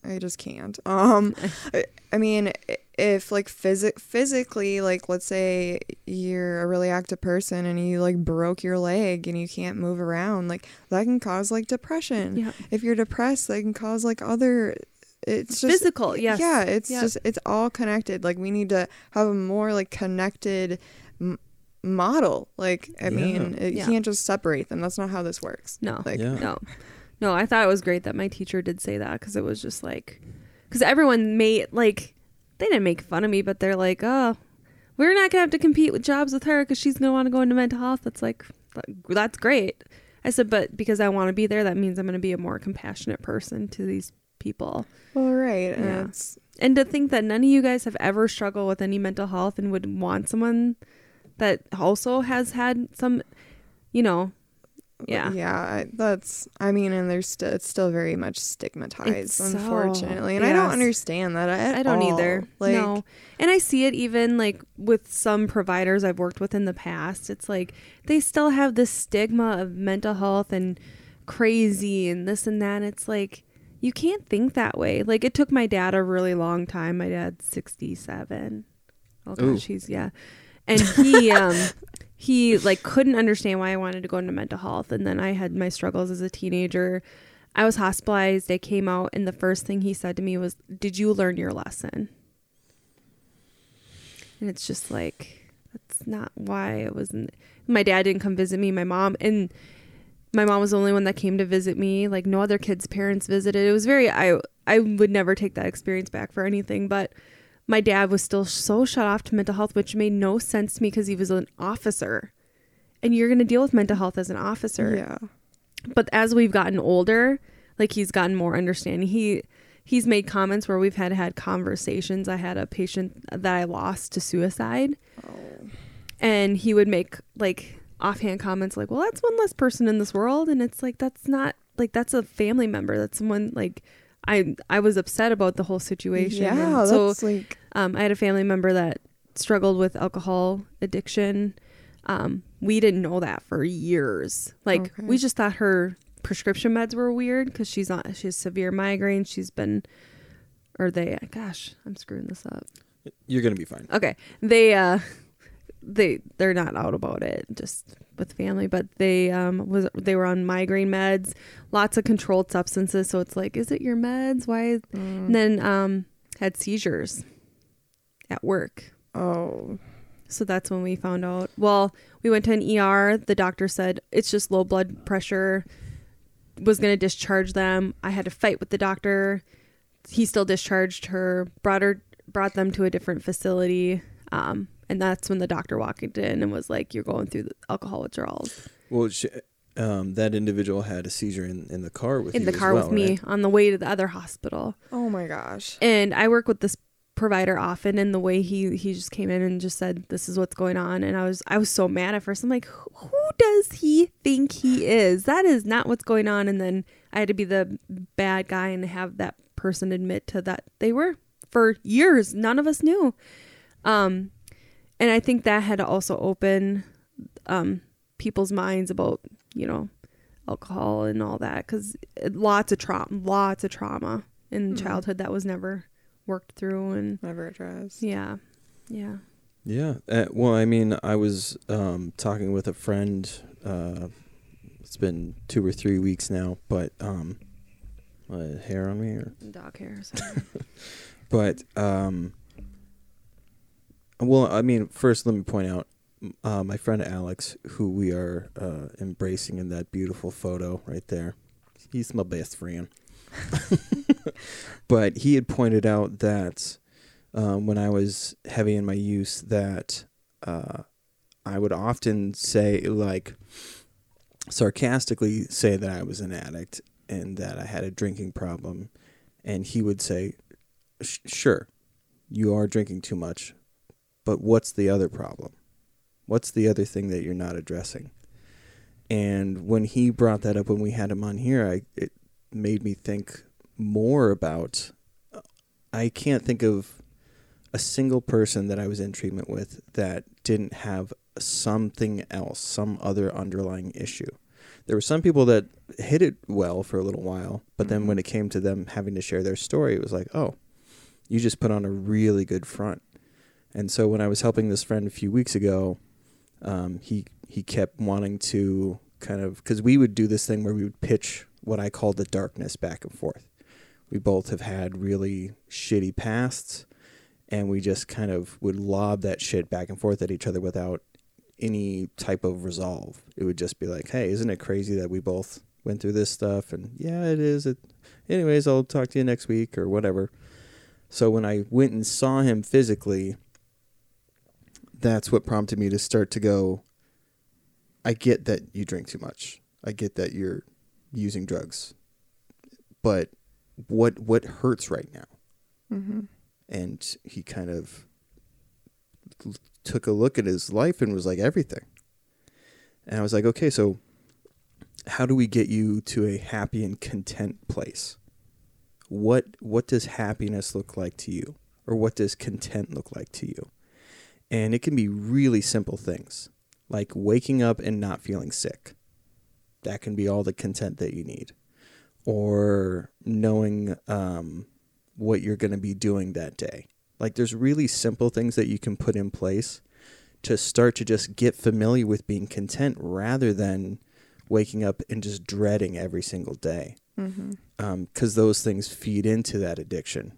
I just can't. Um, I, I mean, if like physic physically, like let's say you're a really active person and you like broke your leg and you can't move around, like that can cause like depression. Yeah. If you're depressed, that can cause like other. It's just Physical, yes. Yeah, it's Yeah. just it's all connected. Like we need to have a more like connected. M- model like i Yeah. mean it, Yeah. you can't just separate them that's not how this works No. like Yeah. No, no, I thought it was great that my teacher did say that because it was just like, because everyone made, like, they didn't make fun of me, but they're like, oh, we're not going to have to compete with jobs with her because she's going to want to go into mental health. That's like, that's great. I said, but because I want to be there, that means I'm going to be a more compassionate person to these people. Well, right. And Yeah. it's And to think that none of you guys have ever struggled with any mental health and would want someone that also has had some, you know, yeah. Yeah, that's. I mean, and there's still it's still very much stigmatized, It's so- unfortunately, and I don't understand that at I don't all. either. Like, no. And I see it even like with some providers I've worked with in the past. It's like they still have this stigma of mental health and crazy and this and that. It's like you can't think that way. Like it took my dad a really long time. My dad's 67. Oh Ooh. gosh, he's yeah. And he um he like couldn't understand why I wanted to go into mental health and then I had my struggles as a teenager. I was hospitalized. I came out and the first thing he said to me was, "Did you learn your lesson?" And it's just like that's not why it wasn't my dad didn't come visit me, my mom and my mom was the only one that came to visit me. Like no other kids' parents visited. It was very I I would never take that experience back for anything, but my dad was still so shut off to mental health, which made no sense to me because he was an officer. And you're going to deal with mental health as an officer. Yeah, but as we've gotten older like he's gotten more understanding. He he's made comments where we've had had conversations. I had a patient that i lost to suicide. Oh, and he would make like offhand comments like well that's one less person in this world. And it's like that's not like that's a family member. That's someone like i i was upset about the whole situation yeah. And so that's like um, I had a family member that struggled with alcohol addiction. Um, we didn't know that for years. Like Okay. we just thought her prescription meds were weird because she's not. She has severe migraine. She's been, or they. Gosh, I'm screwing this up. You're gonna be fine. Okay, they uh, they they're not out about it just with family, but they um was they were on migraine meds, lots of controlled substances. So it's like, is it your meds? Why? mm, And then um had seizures at work. oh, So that's when we found out. Well, we went to an ER. The doctor said it's just low blood pressure. Was going to discharge them. I had to fight with the doctor. He still discharged her. Brought her, brought them to a different facility. Um, and that's when the doctor walked in and was like, "You're going through the alcohol withdrawals. Well, sh um, that individual had a seizure in, in the car with in you the as car well, with me right? on the way to the other hospital." oh my gosh. and I work with this provider often and the way he he just came in and just said this is what's going on. And I was I was so mad at first. I'm like who, who does he think he is? That is not what's going on. And then I had to be the bad guy and have that person admit to that they were for years. None of us knew. Um and I think that had to also open um people's minds about you know alcohol and all that cuz lots of trauma lots of trauma in Mhm. childhood that was never worked through and Never addressed. yeah yeah Yeah. Uh, well, I mean, I was um, talking with a friend. Uh, it's been two or three weeks now, but um, uh, hair on me, or dog hair sorry. but um, well, I mean, first let me point out uh, my friend Alex, who we are uh, embracing in that beautiful photo right there. He's my best friend. but he had pointed out that um, when I was heavy in my use, that uh, I would often say, like, sarcastically say that I was an addict and that I had a drinking problem, and he would say, "Sure, you are drinking too much, but what's the other problem? What's the other thing that you're not addressing?" And when he brought that up when we had him on here, I it made me think more about. I can't think of a single person that I was in treatment with that didn't have something else, some other underlying issue. There were some people that hit it well for a little while, but then mm-hmm. when it came to them having to share their story, it was like, oh, you just put on a really good front. And so when I was helping this friend a few weeks ago, um, he he kept wanting to kind of because we would do this thing where we would pitch what I call the darkness back and forth. We both have had really shitty pasts, and we just kind of would lob that shit back and forth at each other without any type of resolve. It would just be like, "Hey, isn't it crazy that we both went through this stuff?" And yeah, it is. It, anyways, I'll talk to you next week or whatever. So when I went and saw him physically, that's what prompted me to start to go. I get that you drink too much. I get that you're using drugs. But what what hurts right now? Mm-hmm. And he kind of took a look at his life and was like everything. And I was like, okay, so how do we get you to a happy and content place? What what does happiness look like to you? Or what does content look like to you? And it can be really simple things, like waking up and not feeling sick. That can be all the content that you need. Or knowing um, what you're going to be doing that day. Like there's really simple things that you can put in place to start to just get familiar with being content rather than waking up and just dreading every single day. Mm-hmm. Because those things feed into that addiction.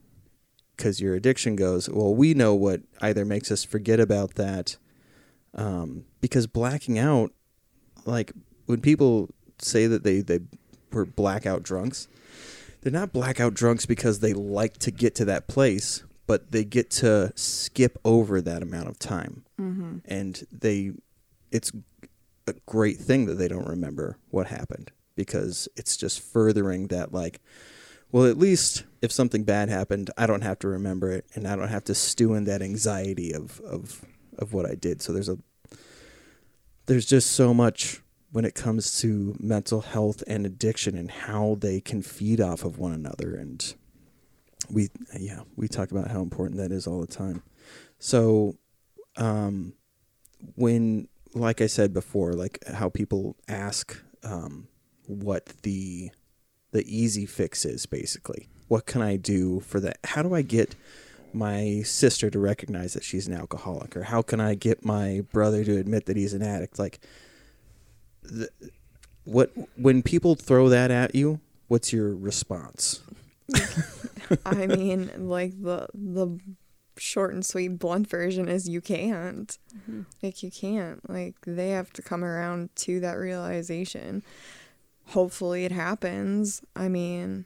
Because your addiction goes, well, we know what either makes us forget about that. Um, because blacking out, like when people say that they, they were blackout drunks, they're not blackout drunks because they like to get to that place, but they get to skip over that amount of time. Mm-hmm. And they, it's a great thing that they don't remember what happened because it's just furthering that, like, well, at least if something bad happened, I don't have to remember it and I don't have to stew in that anxiety of, of, of what I did. So there's a, there's just so much when it comes to mental health and addiction and how they can feed off of one another and we yeah we talk about how important that is all the time so um when like i said before like how people ask um what the the easy fix is basically what can i do for that how do i get my sister to recognize that she's an alcoholic or how can i get my brother to admit that he's an addict like the, what when people throw that at you what's your response I mean, like the the short and sweet blunt version is you can't. Mm-hmm. Like you can't. Like they have to come around to that realization. Hopefully it happens. I mean,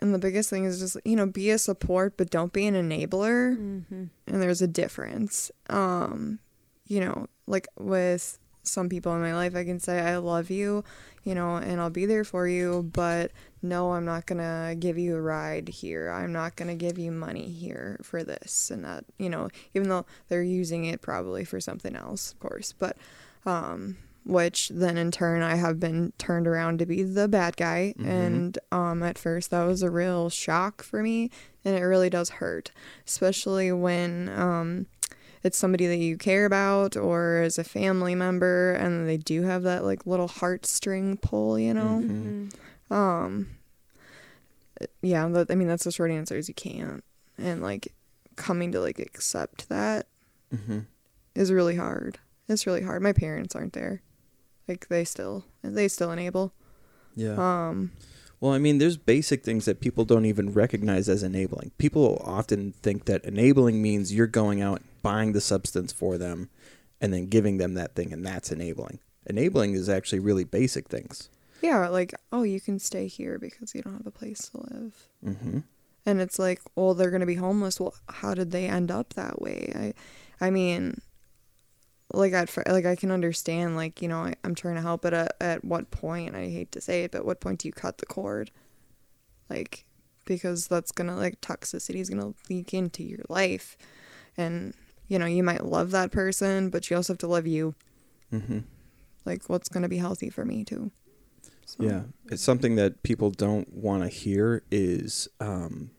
and the biggest thing is just, you know, be a support but don't be an enabler. Mm-hmm. And there's a difference. Um, you know, like with some people in my life I can say I love you, you know, and I'll be there for you, but no, I'm not going to give you a ride here. I'm not going to give you money here for this and that, you know, even though they're using it probably for something else, of course. But um which then in turn I have been turned around to be the bad guy Mhm. and um at first that was a real shock for me and it really does hurt, especially when um it's somebody that you care about or as a family member and they do have that like little heartstring pull, you know. Mhm. Um yeah, that, I mean that's the short answer is you can't. And like coming to like accept that mm-hmm. is really hard. It's really hard. My parents aren't there. Like they still they still enable. yeah Um Well, I mean, there's basic things that people don't even recognize as enabling. People often think that enabling means you're going out buying the substance for them and then giving them that thing, and that's enabling. Enabling is actually really basic things. yeah, like oh, you can stay here because you don't have a place to live. Mm-hmm. and it's like well they're going to be homeless well how did they end up that way i i mean like at like i can understand like you know I, i'm trying to help but at, at what point i hate to say it but what point do you cut the cord? Like because that's gonna like toxicity is gonna leak into your life. And you know you might love that person but you also have to love you. Mm-hmm. like what's gonna be healthy for me too? So, Yeah, it's something that people don't want to hear is, um,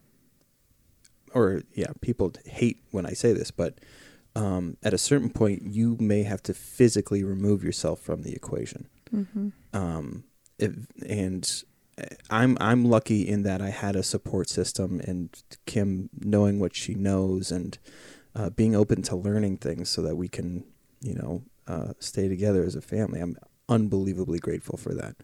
or yeah, people hate when I say this, but um, at a certain point, you may have to physically remove yourself from the equation. hmm um, if, and I'm I'm lucky in that I had a support system and Kim knowing what she knows and uh, being open to learning things so that we can you know uh, stay together as a family. I'm unbelievably grateful for that.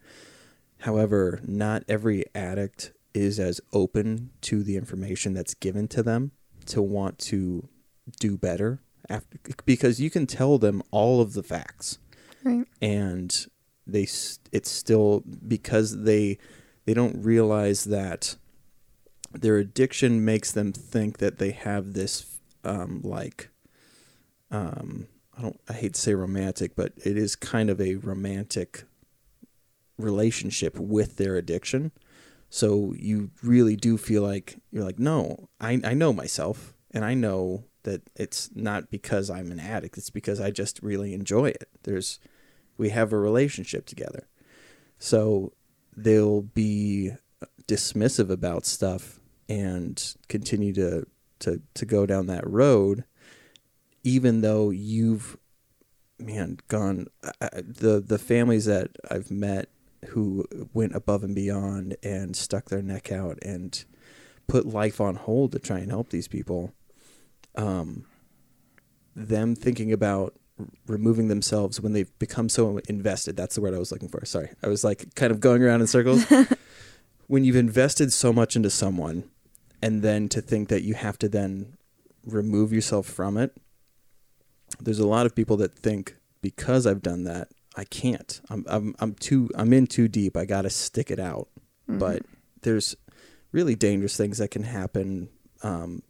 However, not every addict is as open to the information that's given to them to want to do better after because you can tell them all of the facts right and they it's still because they they don't realize that their addiction makes them think that they have this um like um I don't I hate to say romantic, but it is kind of a romantic relationship with their addiction. So you really do feel like you're like, no, I I know myself and I know that it's not because I'm an addict, it's because I just really enjoy it. There's we have a relationship together. So they'll be dismissive about stuff and continue to to to go down that road even though you've man gone I, the the families that I've met who went above and beyond and stuck their neck out and put life on hold to try and help these people um them thinking about removing themselves when they've become so invested. That's the word I was looking for. Sorry. I was like kind of going around in circles. When you've invested so much into someone and then to think that you have to then remove yourself from it there's a lot of people that think because I've done that I can't. I'm I'm I'm too I'm in too deep. I got to stick it out. Mhm. but there's really dangerous things that can happen um,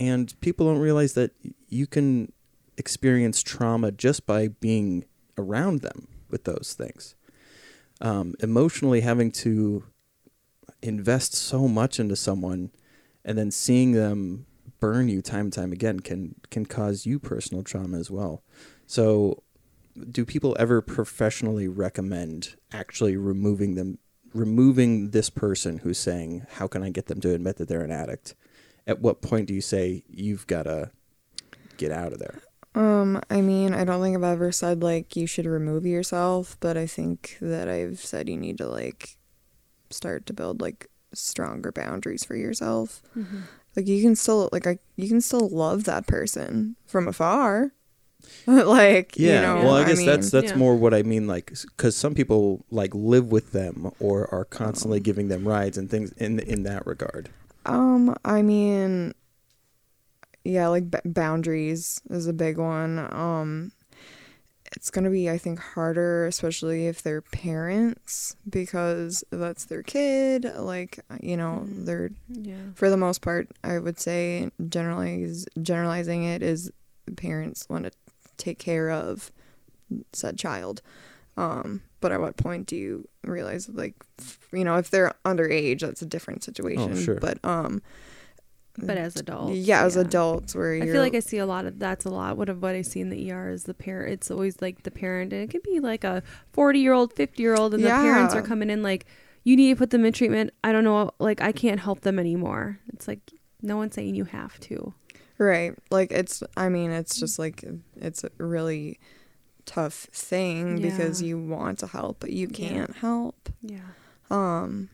and people don't realize that you can experience trauma just by being around them with those things. Um, emotionally having to invest so much into someone and then seeing them burn you time and time again can can cause you personal trauma as well. So do people ever professionally recommend actually removing them removing this person who's saying how can i get them to admit that they're an addict at what point do you say you've got to get out of there Um, I mean, I don't think I've ever said like you should remove yourself, but I think that I've said you need to like start to build like stronger boundaries for yourself. Like you can still like I, you can still love that person from afar. like yeah you know, well i guess mean, that's that's Yeah. more what i mean like because some people like live with them or are constantly giving them rides and things in in that regard Um, I mean, yeah, like b- boundaries is a big one. Um, it's gonna be, I think, harder, especially if they're parents, because that's their kid. Like, you know, Mhm. they're Yeah. for the most part, I would say generalize generalizing it is parents want to take care of said child. Um, but at what point do you realize like you know if they're underage that's a different situation. Oh, sure. But um, But as adults. yeah, as adults where I you're feel like I see a lot of that's a lot. What of what I see in the ER is the parent. It's always like the parent, and it could be like a forty-year-old, fifty-year-old, and the parents are coming in like, "You need to put them in treatment." I don't know, like I can't help them anymore. It's like no one's saying you have to. right. Like it's I mean it's just like it's really tough thing because you want to help but you can't help. Yeah. Um,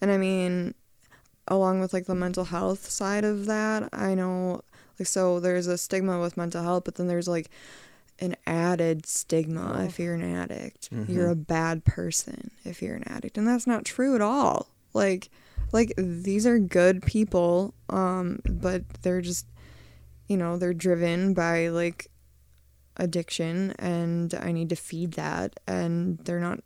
and I mean, along with like the mental health side of that, I know like so there's a stigma with mental health, but then there's like an added stigma Oh. if you're an addict. Mhm. You're a bad person if you're an addict, and that's not true at all. Like, like these are good people, um, but they're just, you know, they're driven by like addiction, and I need to feed that, and they're not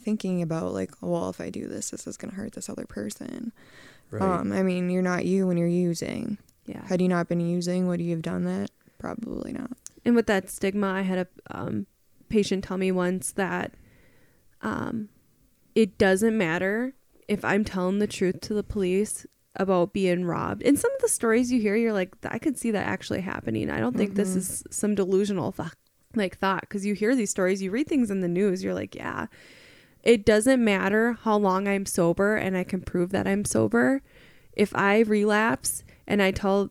thinking about like, well, if I do this, this is gonna hurt this other person. right Um, I mean, you're not you when you're using. Yeah. Had you not been using, would you have done that? Probably not. And with that stigma, I had a um, patient tell me once that um, it doesn't matter if I'm telling the truth to the police about being robbed. And some of the stories you hear, you're like, I could see that actually happening. I don't think this Mhm. is some delusional th- like thought because you hear these stories, you read things in the news, you're like, yeah. It doesn't matter how long I'm sober and I can prove that I'm sober. If I relapse and I tell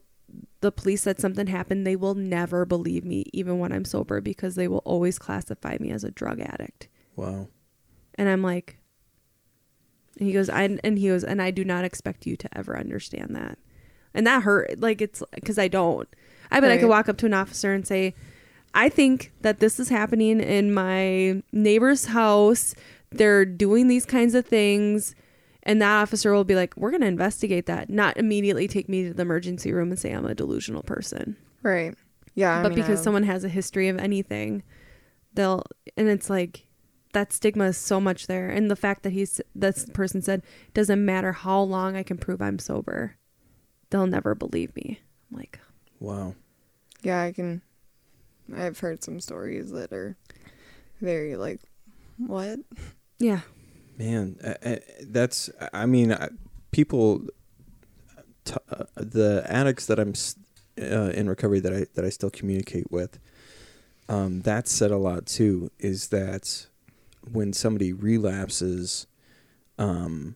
the police that something happened, they will never believe me, even when I'm sober, because they will always classify me as a drug addict. wow And I'm like, and he goes, I, and he goes, and I do not expect you to ever understand that. And that hurt. Like, it's because I don't. I bet I could walk up to an officer and say, I think that this is happening in my neighbor's house. They're doing these kinds of things. And that officer will be like, we're going to investigate that, not immediately take me to the emergency room and say I'm a delusional person Right. Yeah. I but mean, because I- someone has a history of anything they'll and it's like that stigma is so much there and the fact that he's this person said doesn't matter how long i can prove i'm sober they'll never believe me i'm like wow Yeah, I can I've heard some stories that are very like, what? Yeah. Man, uh, uh, that's. I mean, I- people. T- uh, the addicts that I'm s- uh, in recovery that I that I still communicate with. Um, that said a lot too. Is that when somebody relapses, um,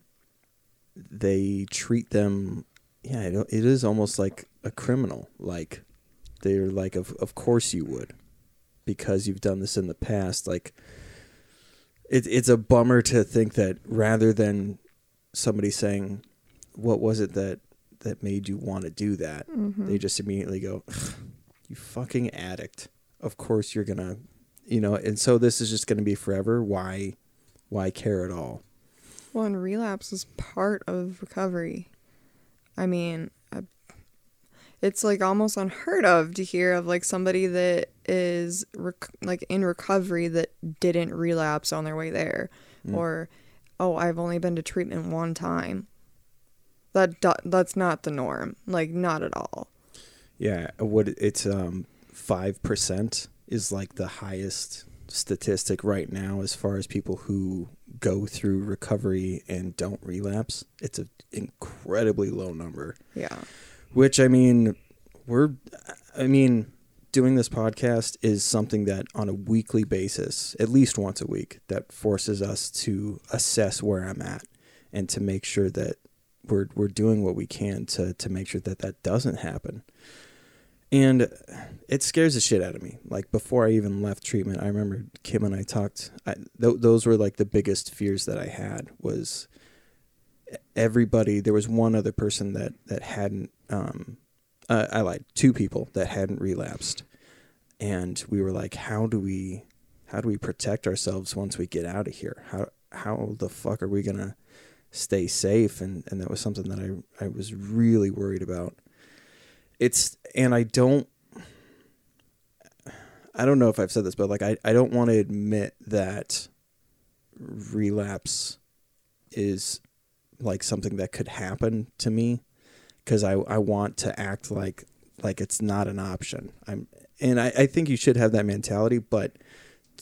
they treat them. Yeah, it, it is almost like a criminal. Like they're like, of of course you would, because you've done this in the past. Like it, it's a bummer to think that rather than somebody saying, "What was it that that made you want to do that?" Mm-hmm. they just immediately go, "You fucking addict! Of course you're gonna, you know." And so this is just gonna be forever. Why, why care at all? Well, and relapse is part of recovery. I mean, it's like almost unheard of to hear of like somebody that is rec- like in recovery that didn't relapse on their way there, Mm. or oh, I've only been to treatment one time. That do- that's not the norm. Like not at all. Yeah, what it's um five percent is like the highest statistic right now as far as people who go through recovery and don't relapse. It's an incredibly low number. Yeah. Which I mean, we're I mean, doing this podcast is something that on a weekly basis, at least once a week, that forces us to assess where I'm at and to make sure that we're we're doing what we can to to make sure that that doesn't happen. And it scares the shit out of me. Like before I even left treatment, I remember Kim and I talked. I, th- those were like the biggest fears that I had was everybody. There was one other person that that hadn't. Um, uh, I lied. Two people that hadn't relapsed, and we were like, "How do we, how do we protect ourselves once we get out of here? How how the fuck are we gonna stay safe?" And and that was something that I I was really worried about. It's and I don't. I don't know if I've said this, but like I, I don't want to admit that relapse is like something that could happen to me because I, I want to act like like it's not an option. I'm and I, I think you should have that mentality, but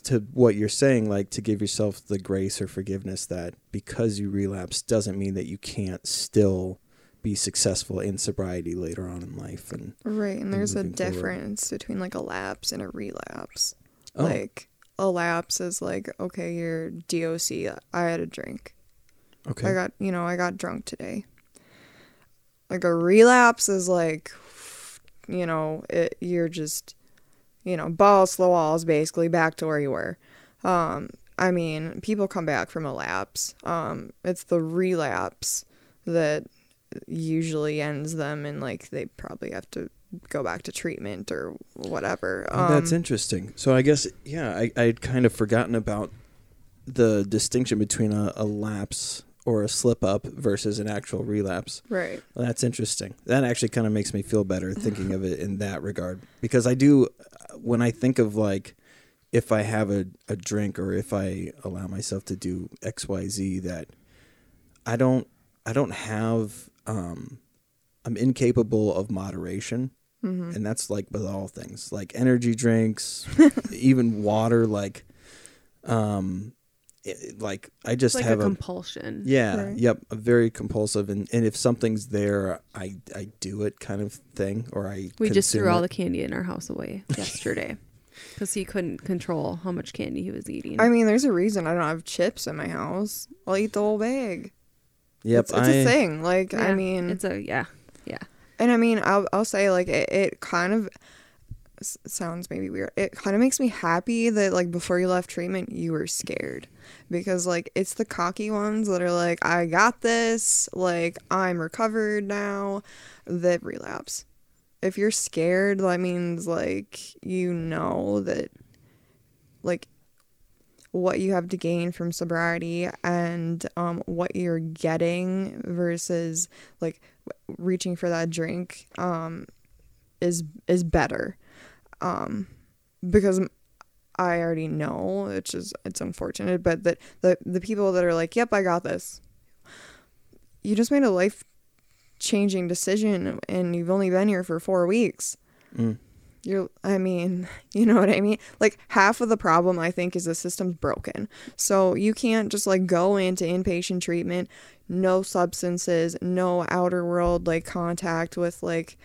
to what you're saying, like to give yourself the grace or forgiveness that because you relapse doesn't mean that you can't still be successful in sobriety later on in life and Right, and and there's a forward. difference between like a lapse and a relapse. Oh. Like a lapse is like, okay, you're DOC. I had a drink. okay I got, you know, I got drunk today. Like a relapse is like, you know, it, you're just, you know, balls to the walls, basically back to where you were. Um, I mean, people come back from a lapse. Um, it's the relapse that usually ends them, and like they probably have to go back to treatment or whatever. Oh, that's Um, interesting. So I guess yeah, I I'd kind of forgotten about the distinction between a, a lapse or a slip up versus an actual relapse. right. Well, that's interesting. That actually kind of makes me feel better thinking of it in that regard because I do when I think of like if I have a, a drink or if I allow myself to do XYZ that I don't I don't have um I'm incapable of moderation hmm and that's like with all things like energy drinks even water like um it, like i just like have a a, compulsion. yeah Right. yep a very compulsive and, and if something's there i i do it kind of thing or i We just consume threw all the candy in our house away yesterday because he couldn't control how much candy he was eating. I mean, there's a reason I don't have chips in my house. I'll eat the whole bag. Yep it's, it's I, a thing. Like I mean, it's a yeah, yeah. and I mean, I'll I'll say like it, it kind of s- sounds maybe weird. It kind of makes me happy that like before you left treatment, you were scared because like it's the cocky ones that are like, I got this, like I'm recovered now, that relapse. If you're scared, that means like you know that like what you have to gain from sobriety and um, what you're getting versus like reaching for that drink um, is is better. Um, because I already know it's just it's unfortunate but that the the people that are like yep I got this. You just made a life changing decision and you've only been here for four weeks. Mm. You're i mean you know what i mean? Like half of the problem i think is the system's broken. So you can't just like go into inpatient treatment no substances no outer world like contact with like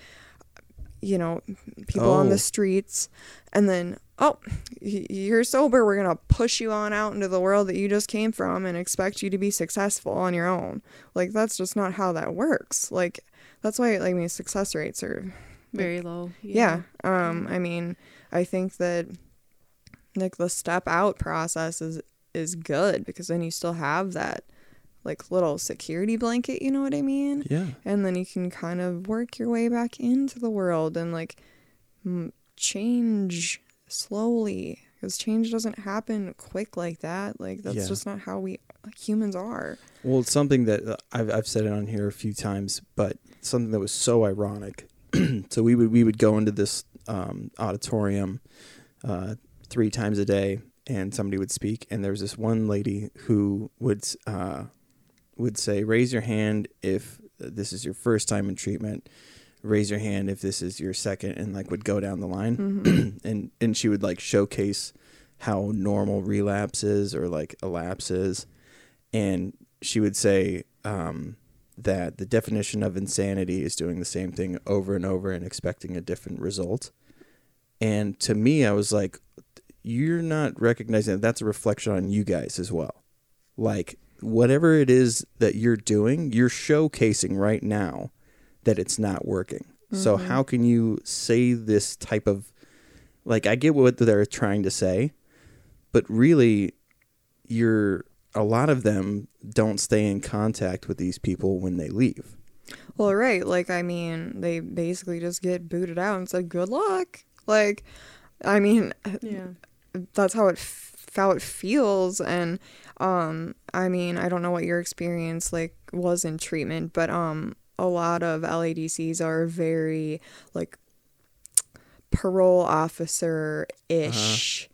you know people on Oh. the streets and then oh you're sober we're gonna push you on out into the world that you just came from and expect you to be successful on your own. Like that's just not how that works. Like that's why like I mean success rates are Very low. yeah. Um, I mean, I think that like the step out process is is good because then you still have that like little security blanket, you know what I mean? Yeah. And then you can kind of work your way back into the world and like m- change slowly because change doesn't happen quick like that. Like that's Yeah. just not how we humans are. Well, it's something that uh, I've I've said it on here a few times, but something that was so ironic. so we would we would go into this um, auditorium uh, three times a day, and somebody would speak, and there was this one lady who would uh, would say, "Raise your hand if this is your first time in treatment." Raise your hand if this is your second, and like would go down the line, Mm-hmm. and and she would like showcase how normal relapses or like a lapse is, and she would say um, that the definition of insanity is doing the same thing over and over and expecting a different result. And to me, I was like, you're not recognizing that that's a reflection on you guys as well. Like, whatever it is that you're doing, you're showcasing right now that it's not working. So, mm-hmm. how can you say this type of, like, I get what they're trying to say, but really, you're a lot of them don't stay in contact with these people when they leave. Well, right. Like, I mean, they basically just get booted out and said, good luck. Like, I mean, Yeah. that's how it f- how it feels and um i mean i don't know what your experience like was in treatment but um a lot of ladcs are very like parole officer ish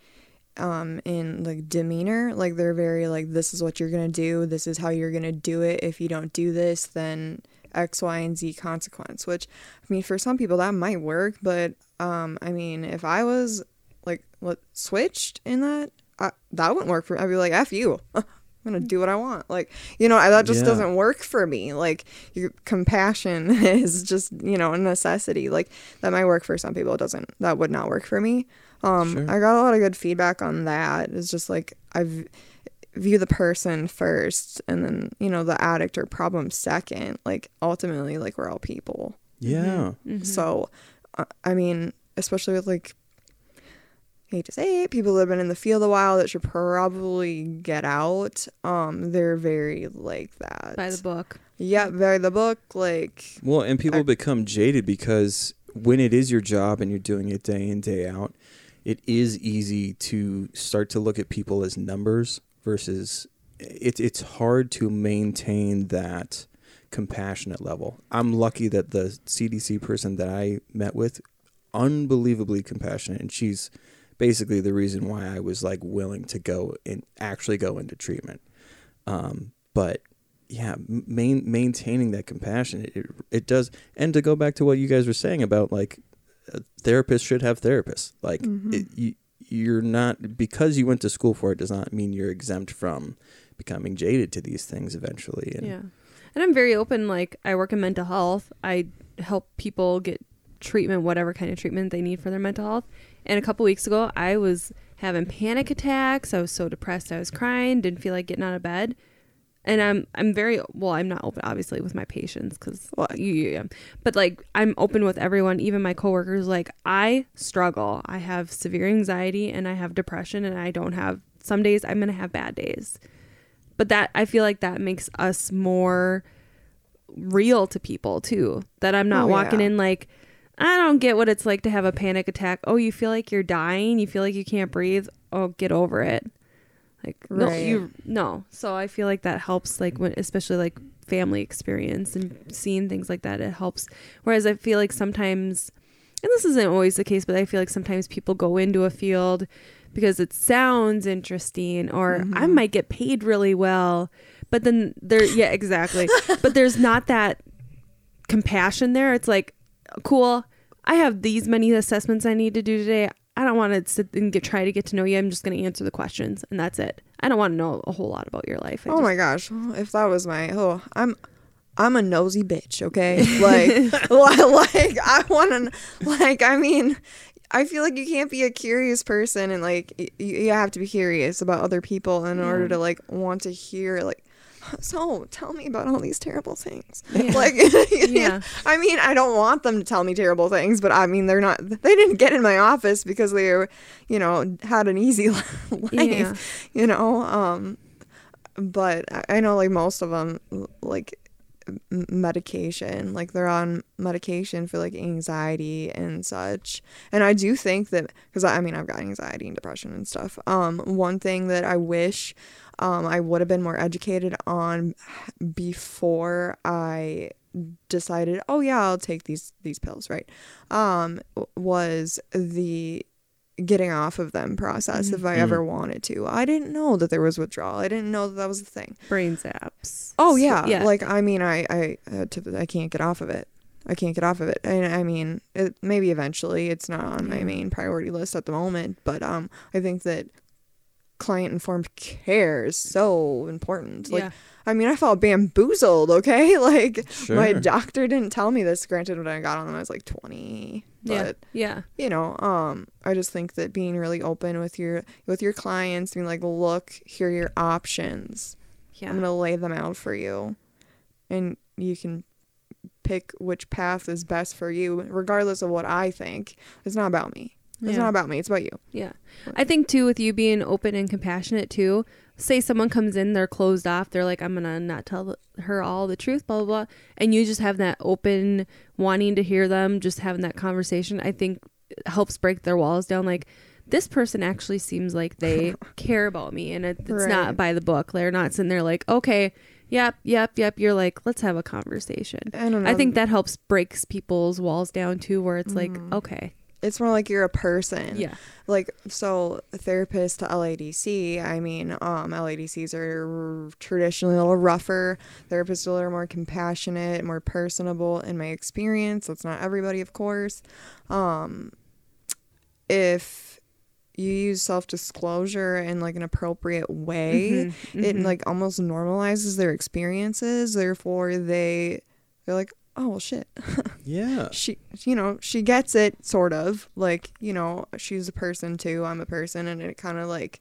um in like demeanor like they're very like this is what you're gonna do this is how you're gonna do it if you don't do this then x y and z consequence which i mean for some people that might work but um i mean if i was like what switched in that I, that wouldn't work for me. I'd be like, F you. I'm gonna do what I want. Like, you know, I, that just Yeah. doesn't work for me. Like, your compassion is just, you know, a necessity. Like, that might work for some people. It doesn't. That would not work for me. Um, Sure. I got a lot of good feedback on that. It's just like I v- view the person first, and then you know the addict or problem second. Like, ultimately, like we're all people. Yeah. Mm-hmm. So, uh, I mean, especially with like, hate to say it, people that have been in the field a while that should probably get out. Um, they're very like that. By the book. Yeah, by the book. Like, Well, and people I- become jaded because when it is your job and you're doing it day in, day out, it is easy to start to look at people as numbers versus it's it's hard to maintain that compassionate level. I'm lucky that the CDC person that I met with unbelievably compassionate and she's basically the reason why I was like willing to go and actually go into treatment. Um, but yeah, main, maintaining that compassion, it, it does. And to go back to what you guys were saying about like therapists should have therapists. Like Mhm. it, you, you're not because you went to school for it does not mean you're exempt from becoming jaded to these things eventually. And Yeah. And I'm very open. Like, I work in mental health. I help people get treatment, whatever kind of treatment they need for their mental health. And a couple weeks ago, I was having panic attacks. I was so depressed. I was crying, didn't feel like getting out of bed. And I'm I'm very well. I'm not open, obviously, with my patients because Well, you, you, yeah. But like, I'm open with everyone, even my coworkers. Like, I struggle. I have severe anxiety and I have depression, and I don't have. Some days I'm gonna have bad days but that I feel like that makes us more real to people too. That I'm not Oh, walking yeah. in like I don't get what it's like to have a panic attack. Oh, you feel like you're dying, you feel like you can't breathe. Oh, get over it. Like no, you no. So I feel like that helps like when especially like family experience and seeing things like that it helps. Whereas I feel like sometimes and this isn't always the case, but I feel like sometimes people go into a field because it sounds interesting or I Mhm. might get paid really well. But then there yeah, exactly. but there's not that compassion there. It's like cool. I have these many assessments I need to do today. I don't want to sit and get try to get to know you. I'm just going to answer the questions and that's it. I don't want to know a whole lot about your life. I Oh just- my gosh, if that was my oh, I'm I'm a nosy bitch, okay? Like li- like I want to like I mean, I feel like you can't be a curious person and like y- you, you have to be curious about other people in order to like want to hear like so tell me about all these terrible things. Yeah. Like Yeah. I mean, I don't want them to tell me terrible things, but I mean, they're not they didn't get in my office because they were, you know, had an easy life, Yeah. you know, um but I- I know like most of them like medication like they're on medication for like anxiety and such and i do think that because i mean i've got anxiety and depression and stuff um one thing that i wish um i would have been more educated on before i decided oh yeah i'll take these these pills right um was the getting off of them process if i Mhm. ever wanted to i didn't know that there was withdrawal i didn't know that that was the thing brain zaps. Oh So- yeah. yeah. Like I mean, I I uh, to, I can't get off of it. I can't get off of it. And I mean, it, maybe eventually. It's not on my main priority list at the moment, but um, I think that client informed care is so important. Like, yeah. I mean, I felt bamboozled. Okay, like my doctor didn't tell me this. Granted, when I got on them, I was like twenty, Yeah. but Yeah. you know um i just think that being really open with your with your clients being like look here are your options Yeah. i'm gonna lay them out for you and you can pick which path is best for you regardless of what i think it's not about me it's Yeah. not about me it's about you Yeah. I think too with you being open and compassionate too. Say someone comes in, they're closed off, they're like, I'm gonna not tell her all the truth, blah blah blah. And you just have that open wanting to hear them, just having that conversation, I think helps break their walls down. Like this person actually seems like they care about me and it, it's Right. not by the book. They're not sitting there like, okay, yep, yep, yep. You're like, let's have a conversation. i don't know I think that helps breaks people's walls down too, where it's like, Mhm. okay, it's more like you're a person. Yeah, like so therapist to LADC I mean um LADCs are traditionally a little rougher. Therapists are a little more compassionate more personable in my experience. That's not everybody of course. Um if you use self-disclosure in like an appropriate way Mhm, it mhm. like almost normalizes their experiences. Therefore they they're like oh well shit Yeah. she you know she gets it sort of like you know she's a person too i'm a person and it kind of like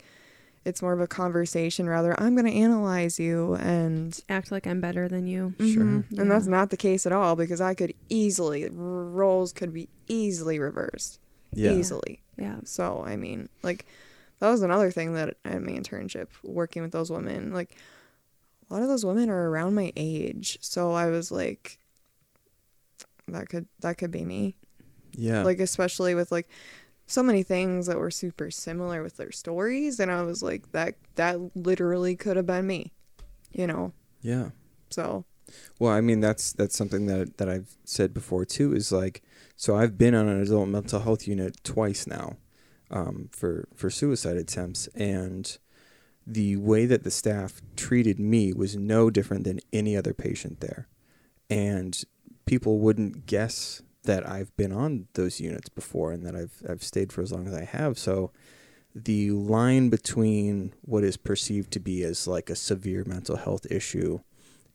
it's more of a conversation rather i'm going to analyze you and act like I'm better than you. Sure. Mhm. Yeah. and that's not the case at all because i could easily r- roles could be easily reversed Yeah. easily Yeah. so i mean like that was another thing that at my internship working with those women like a lot of those women are around my age so i was like that could that could be me Yeah. like especially with like so many things that were super similar with their stories and i was like that that literally could have been me you know yeah. so Well, I mean that's that's something that that I've said before too is like so I've been on an adult mental health unit twice now um, for for suicide attempts and the way that the staff treated me was no different than any other patient there. And people wouldn't guess that I've been on those units before and that I've I've stayed for as long as I have. So the line between what is perceived to be as like a severe mental health issue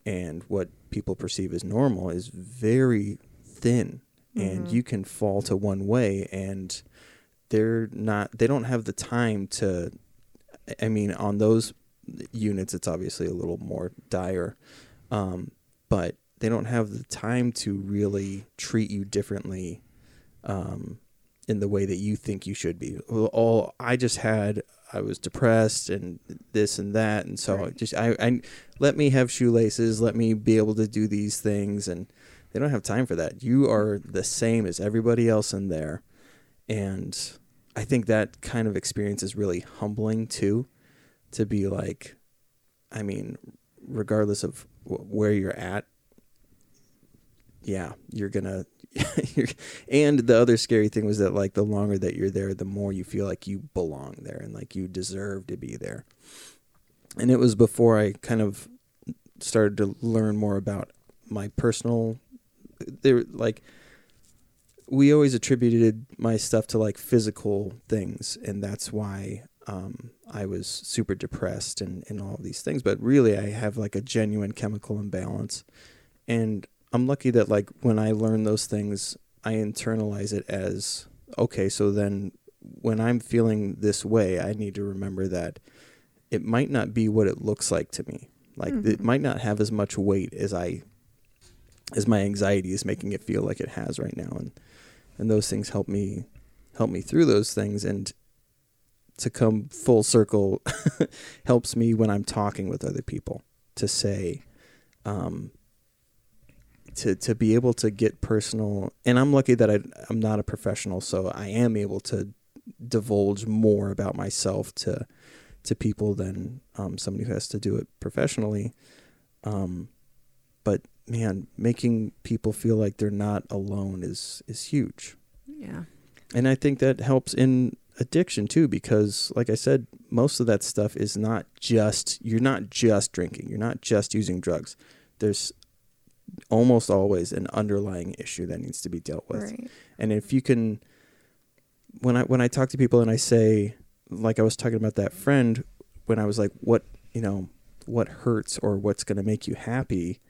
and what people perceive as normal is very thin and Mhm. you can fall to one way and they're not they don't have the time to i mean on those units it's obviously a little more dire um, but they don't have the time to really treat you differently um, in the way that you think you should be all i just had i was depressed and this and that and so Right. just I, I let me have shoelaces let me be able to do these things and they don't have time for that you are the same as everybody else in there and i think that kind of experience is really humbling too to be like i mean regardless of where you're at yeah you're gonna and the other scary thing was that like the longer that you're there the more you feel like you belong there and like you deserve to be there and it was before i kind of started to learn more about my personal there like we always attributed my stuff to like physical things, and that's why um, I was super depressed and, and all these things. But really, I have like a genuine chemical imbalance. And I'm lucky that, like, when I learn those things, I internalize it as okay, so then when I'm feeling this way, I need to remember that it might not be what it looks like to me. Like, it Mhm. might not have as much weight as I, as my anxiety is making it feel like it has right now. And, and those things help me, help me through those things. And to come full circle helps me when I'm talking with other people to say, um, to to be able to get personal. And I'm lucky that I, I'm not a professional, so I am able to divulge more about myself to to people than um, somebody who has to do it professionally. Um, but man, making people feel like they're not alone is is huge Yeah. and I think that helps in addiction too because like I said most of that stuff is not just you're not just drinking you're not just using drugs there's almost always an underlying issue that needs to be dealt with Right. and if you can when I when I talk to people and I say like I was talking about that friend when I was like what you know what hurts or what's going to make you happy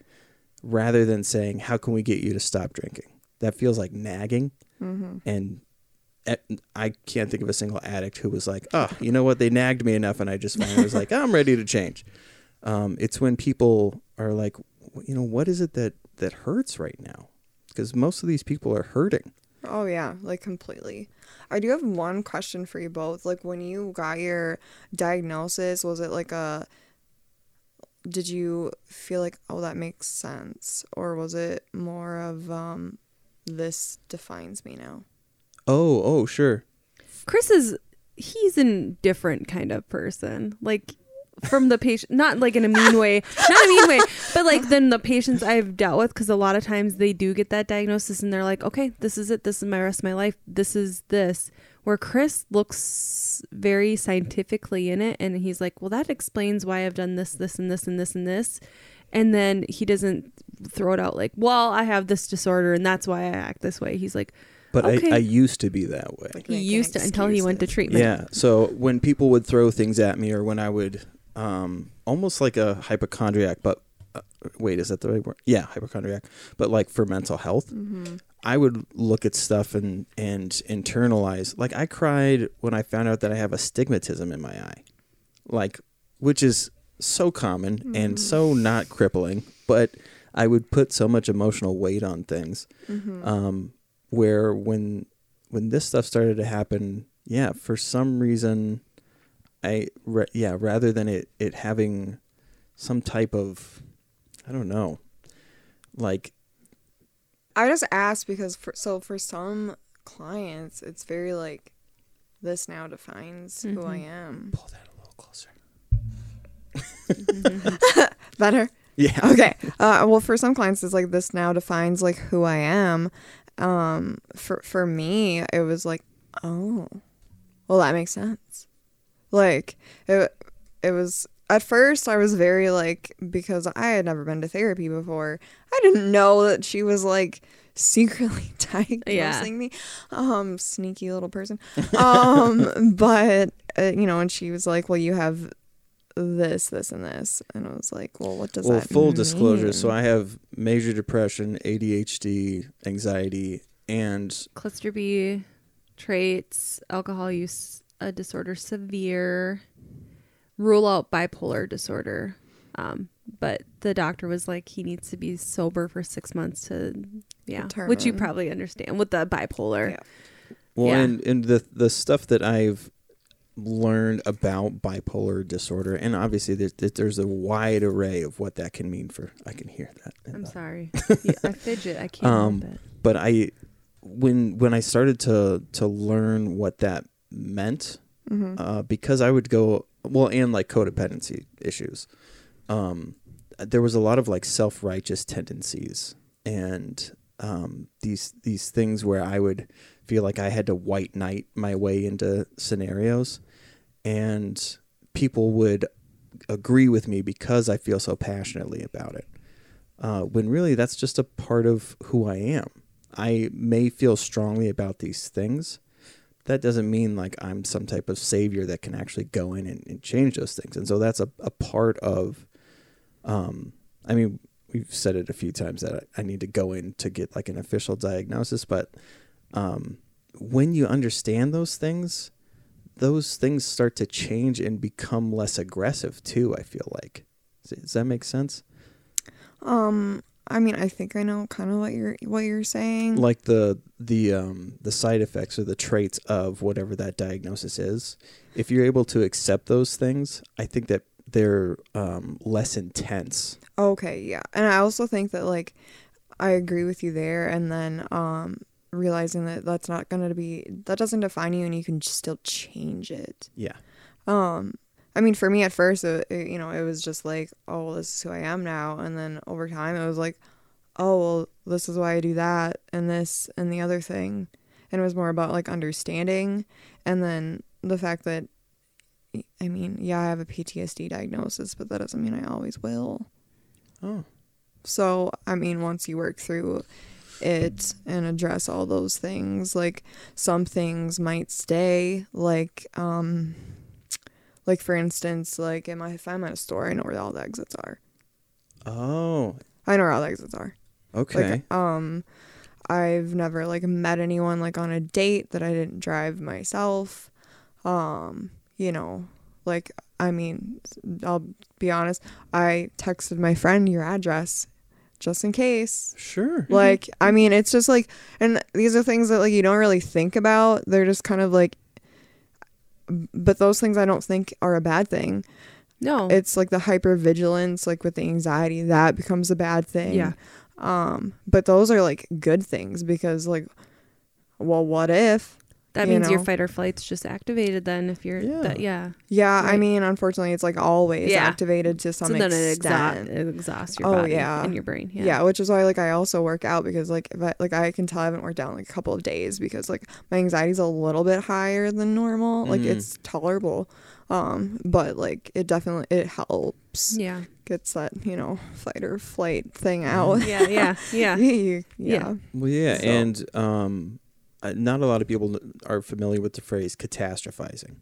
rather than saying how can we get you to stop drinking that feels like nagging Mm-hmm. and I can't think of a single addict who was like, oh, you know what? They nagged me enough, and I just finally was like, I'm ready to change. Um, it's when people are like, "W- you know, what is it that that hurts right now? Because most of these people are hurting. Oh yeah, like completely. I do have one question for you both. Like when you got your diagnosis, was it like a did you feel like oh that makes sense or was it more of um this defines me now? Oh, oh, sure. Chris is he's a different kind of person. Like from the patient, not like in a mean way, not a mean way, but like then the patients I've dealt with, because a lot of times they do get that diagnosis and they're like, okay, this is it. This is my rest of my life. This is this. Where Chris looks very scientifically in it, and he's like, well, that explains why I've done this, this, and this, and this, and this. And then he doesn't throw it out like, well, I have this disorder, and that's why I act this way. He's like, But Okay. I, I used to be that way. Like he used to until he went to treatment. Yeah. So when people would throw things at me, or when I would, um, almost like a hypochondriac, but uh, wait, is that the right word? Yeah, hypochondriac, but like for mental health. Mm-hmm. I would look at stuff and and internalize. Like I cried when I found out that I have astigmatism in my eye, like which is so common and so not crippling, but I would put so much emotional weight on things. Mm-hmm. Um, where when when this stuff started to happen, yeah, for some reason, I ra- yeah, rather than it it having some type of I don't know, like I just asked because for so for some clients it's very like this now defines who I Mhm. am. pull that a little closer. Better. Yeah. okay. Uh, well, for some clients, it's like this now defines like who I am. Um, for for me, it was like, oh, well, that makes sense. Like it, it was at first I was very like because I had never been to therapy before. I didn't know that she was like secretly diagnosing me. Um, sneaky little person. Um, but uh, you know, and she was like, well, you have this, this, and this, and I was like, well, what does well, that full disclosure. So? I have major depression, ADHD, anxiety, and cluster B traits, alcohol use uh, disorder, severe, rule out bipolar disorder. Um, but the doctor was like, he needs to be sober for six months to, yeah, which you probably understand with the bipolar. Yeah. well, Yeah. and and the the stuff that I've learned about bipolar disorder, and obviously there's there's a wide array of what that can mean for. I can hear that. I'm the- sorry. Yeah, I fidget. I can't Um, help it. but I when when I started to to learn what that meant Mhm. uh, because I would go well and like codependency issues um there was a lot of like self-righteous tendencies and um these these things where I would feel like I had to white knight my way into scenarios and people would agree with me because I feel so passionately about it uh, when really that's just a part of who I am I may feel strongly about these things. That doesn't mean like I'm some type of savior that can actually go in and, and change those things. And so that's a, a part of, um, I mean, we've said it a few times that I, I need to go in to get like an official diagnosis, but um, when you understand those things, those things start to change and become less aggressive too. I feel like. Does, does that make sense? Um, I mean, I think I know kind of what you're what you're saying. Like the the um the side effects or the traits of whatever that diagnosis is. If you're able to accept those things, I think that they're um, less intense. Okay, yeah. And I also think that like I agree with you there and then um realizing that that's not going to be that doesn't define you and you can still change it. Yeah. Um I mean for me at first it, it, you know it was just like oh this is who I am now and then over time it was like oh well this is why I do that and this and the other thing and it was more about like understanding and then the fact that I mean yeah I have a PTSD diagnosis but that doesn't mean I always will. Oh. So, I mean, once you work through it and address all those things, like some things might stay, like, um, like for instance, like in my, if I'm at a store, I know where all the exits are. Oh. I know where all the exits are. Okay. Like, um, I've never like met anyone like on a date that I didn't drive myself. Um, you know, like I mean, I'll be honest, I texted my friend your address just in case. sure. Like, I mean, it's just like and these are things that like you don't really think about. They're just kind of like but those things I don't think are a bad thing. No. It's like the hypervigilance like with the anxiety that becomes a bad thing. Yeah. Um, but those are like good things because like well, what if? That you means your fight or flight's just activated then if you're Yeah. that yeah. Yeah, I mean, unfortunately, it's like always Yeah. activated to some so then it, extent. exa- it exhausts your Oh, body yeah. and your brain. yeah. Yeah. which is why like I also work out because like if I like I can tell I haven't worked out in like a couple of days because like my anxiety's a little bit higher than normal. Like Mhm. it's tolerable, um, but like it definitely it helps Yeah. gets that you know fight or flight thing out. Yeah. Yeah. Yeah. yeah. Yeah. Well, yeah, So- and um, uh, not a lot of people are familiar with the phrase catastrophizing.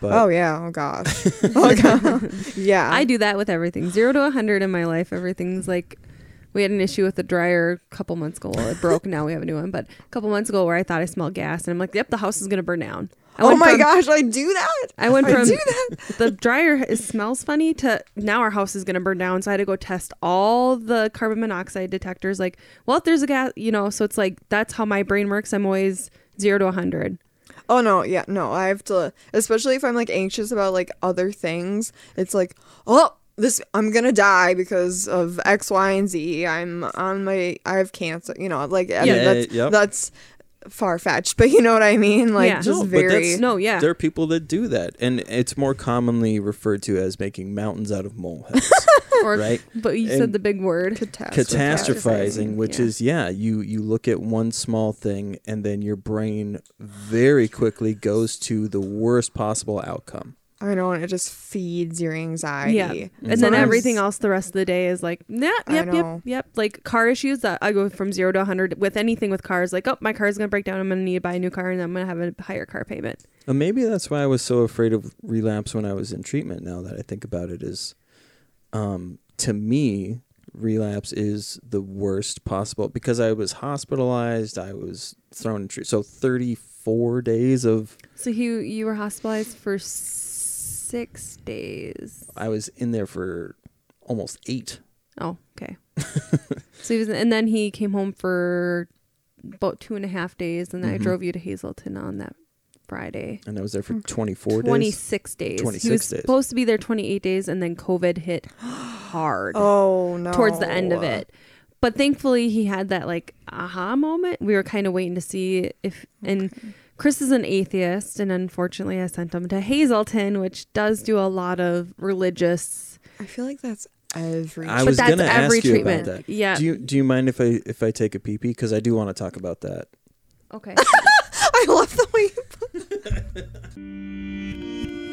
But oh yeah. Oh gosh. oh god. Yeah. I do that with everything. Zero to a hundred in my life. Everything's like we had an issue with the dryer a couple months ago. Well, it broke. Now we have a new one. But a couple months ago, where I thought I smelled gas, and I'm like, "Yep, the house is gonna burn down." I Oh my from- gosh! I do that. I went I from do that. the dryer is, smells funny to now our house is gonna burn down. So I had to go test all the carbon monoxide detectors. Like, well, if there's a gas, you know. So it's like that's how my brain works. I'm always zero to a hundred. Oh no, yeah, no. I have to, especially if I'm like anxious about like other things. It's like, oh, this I'm gonna die because of X, Y, and Z. I'm on my, I have cancer. You know, like I mean, that's yep. that's far fetched, but you know what I mean. Like Yeah. just No, but very. that's- No, yeah. there are people that do that, and it's more commonly referred to as making mountains out of molehills, Or, right? But you And- said the big word. Catastrophizing, which yeah. is yeah, you you look at one small thing, and then your brain very quickly goes to the worst possible outcome. I don't know, and it just feeds your anxiety. Yeah. And then everything else the rest of the day is like, nah, yep, yep, yep. Like car issues that I go from zero to 100 with anything with cars. Like, oh, my car's going to break down. I'm going to need to buy a new car and I'm going to have a higher car payment. And maybe that's why I was so afraid of relapse when I was in treatment. Now that I think about it, is um, to me, relapse is the worst possible because I was hospitalized. I was thrown in treatment. So thirty four days of So you, you were hospitalized for six days. I was in there for almost eight. Oh, okay. so he was, and then he came home for about two and a half days. And then I Mhm. drove you to Hazelden on that Friday. And I was there for twenty four days. 26 days. he was days. supposed to be there 28 days, and then COVID hit hard. Oh no. towards the end of it. But thankfully, he had that like aha moment. We were kind of waiting to see if, and Chris is an atheist, and unfortunately, I sent him to Hazelden, which does do a lot of religious. I feel like that's every. I but was that's gonna every ask you treatment. about that. Yeah. Do you do you mind if I if I take a pee pee? Because I do want to talk about that. okay. I love the way. You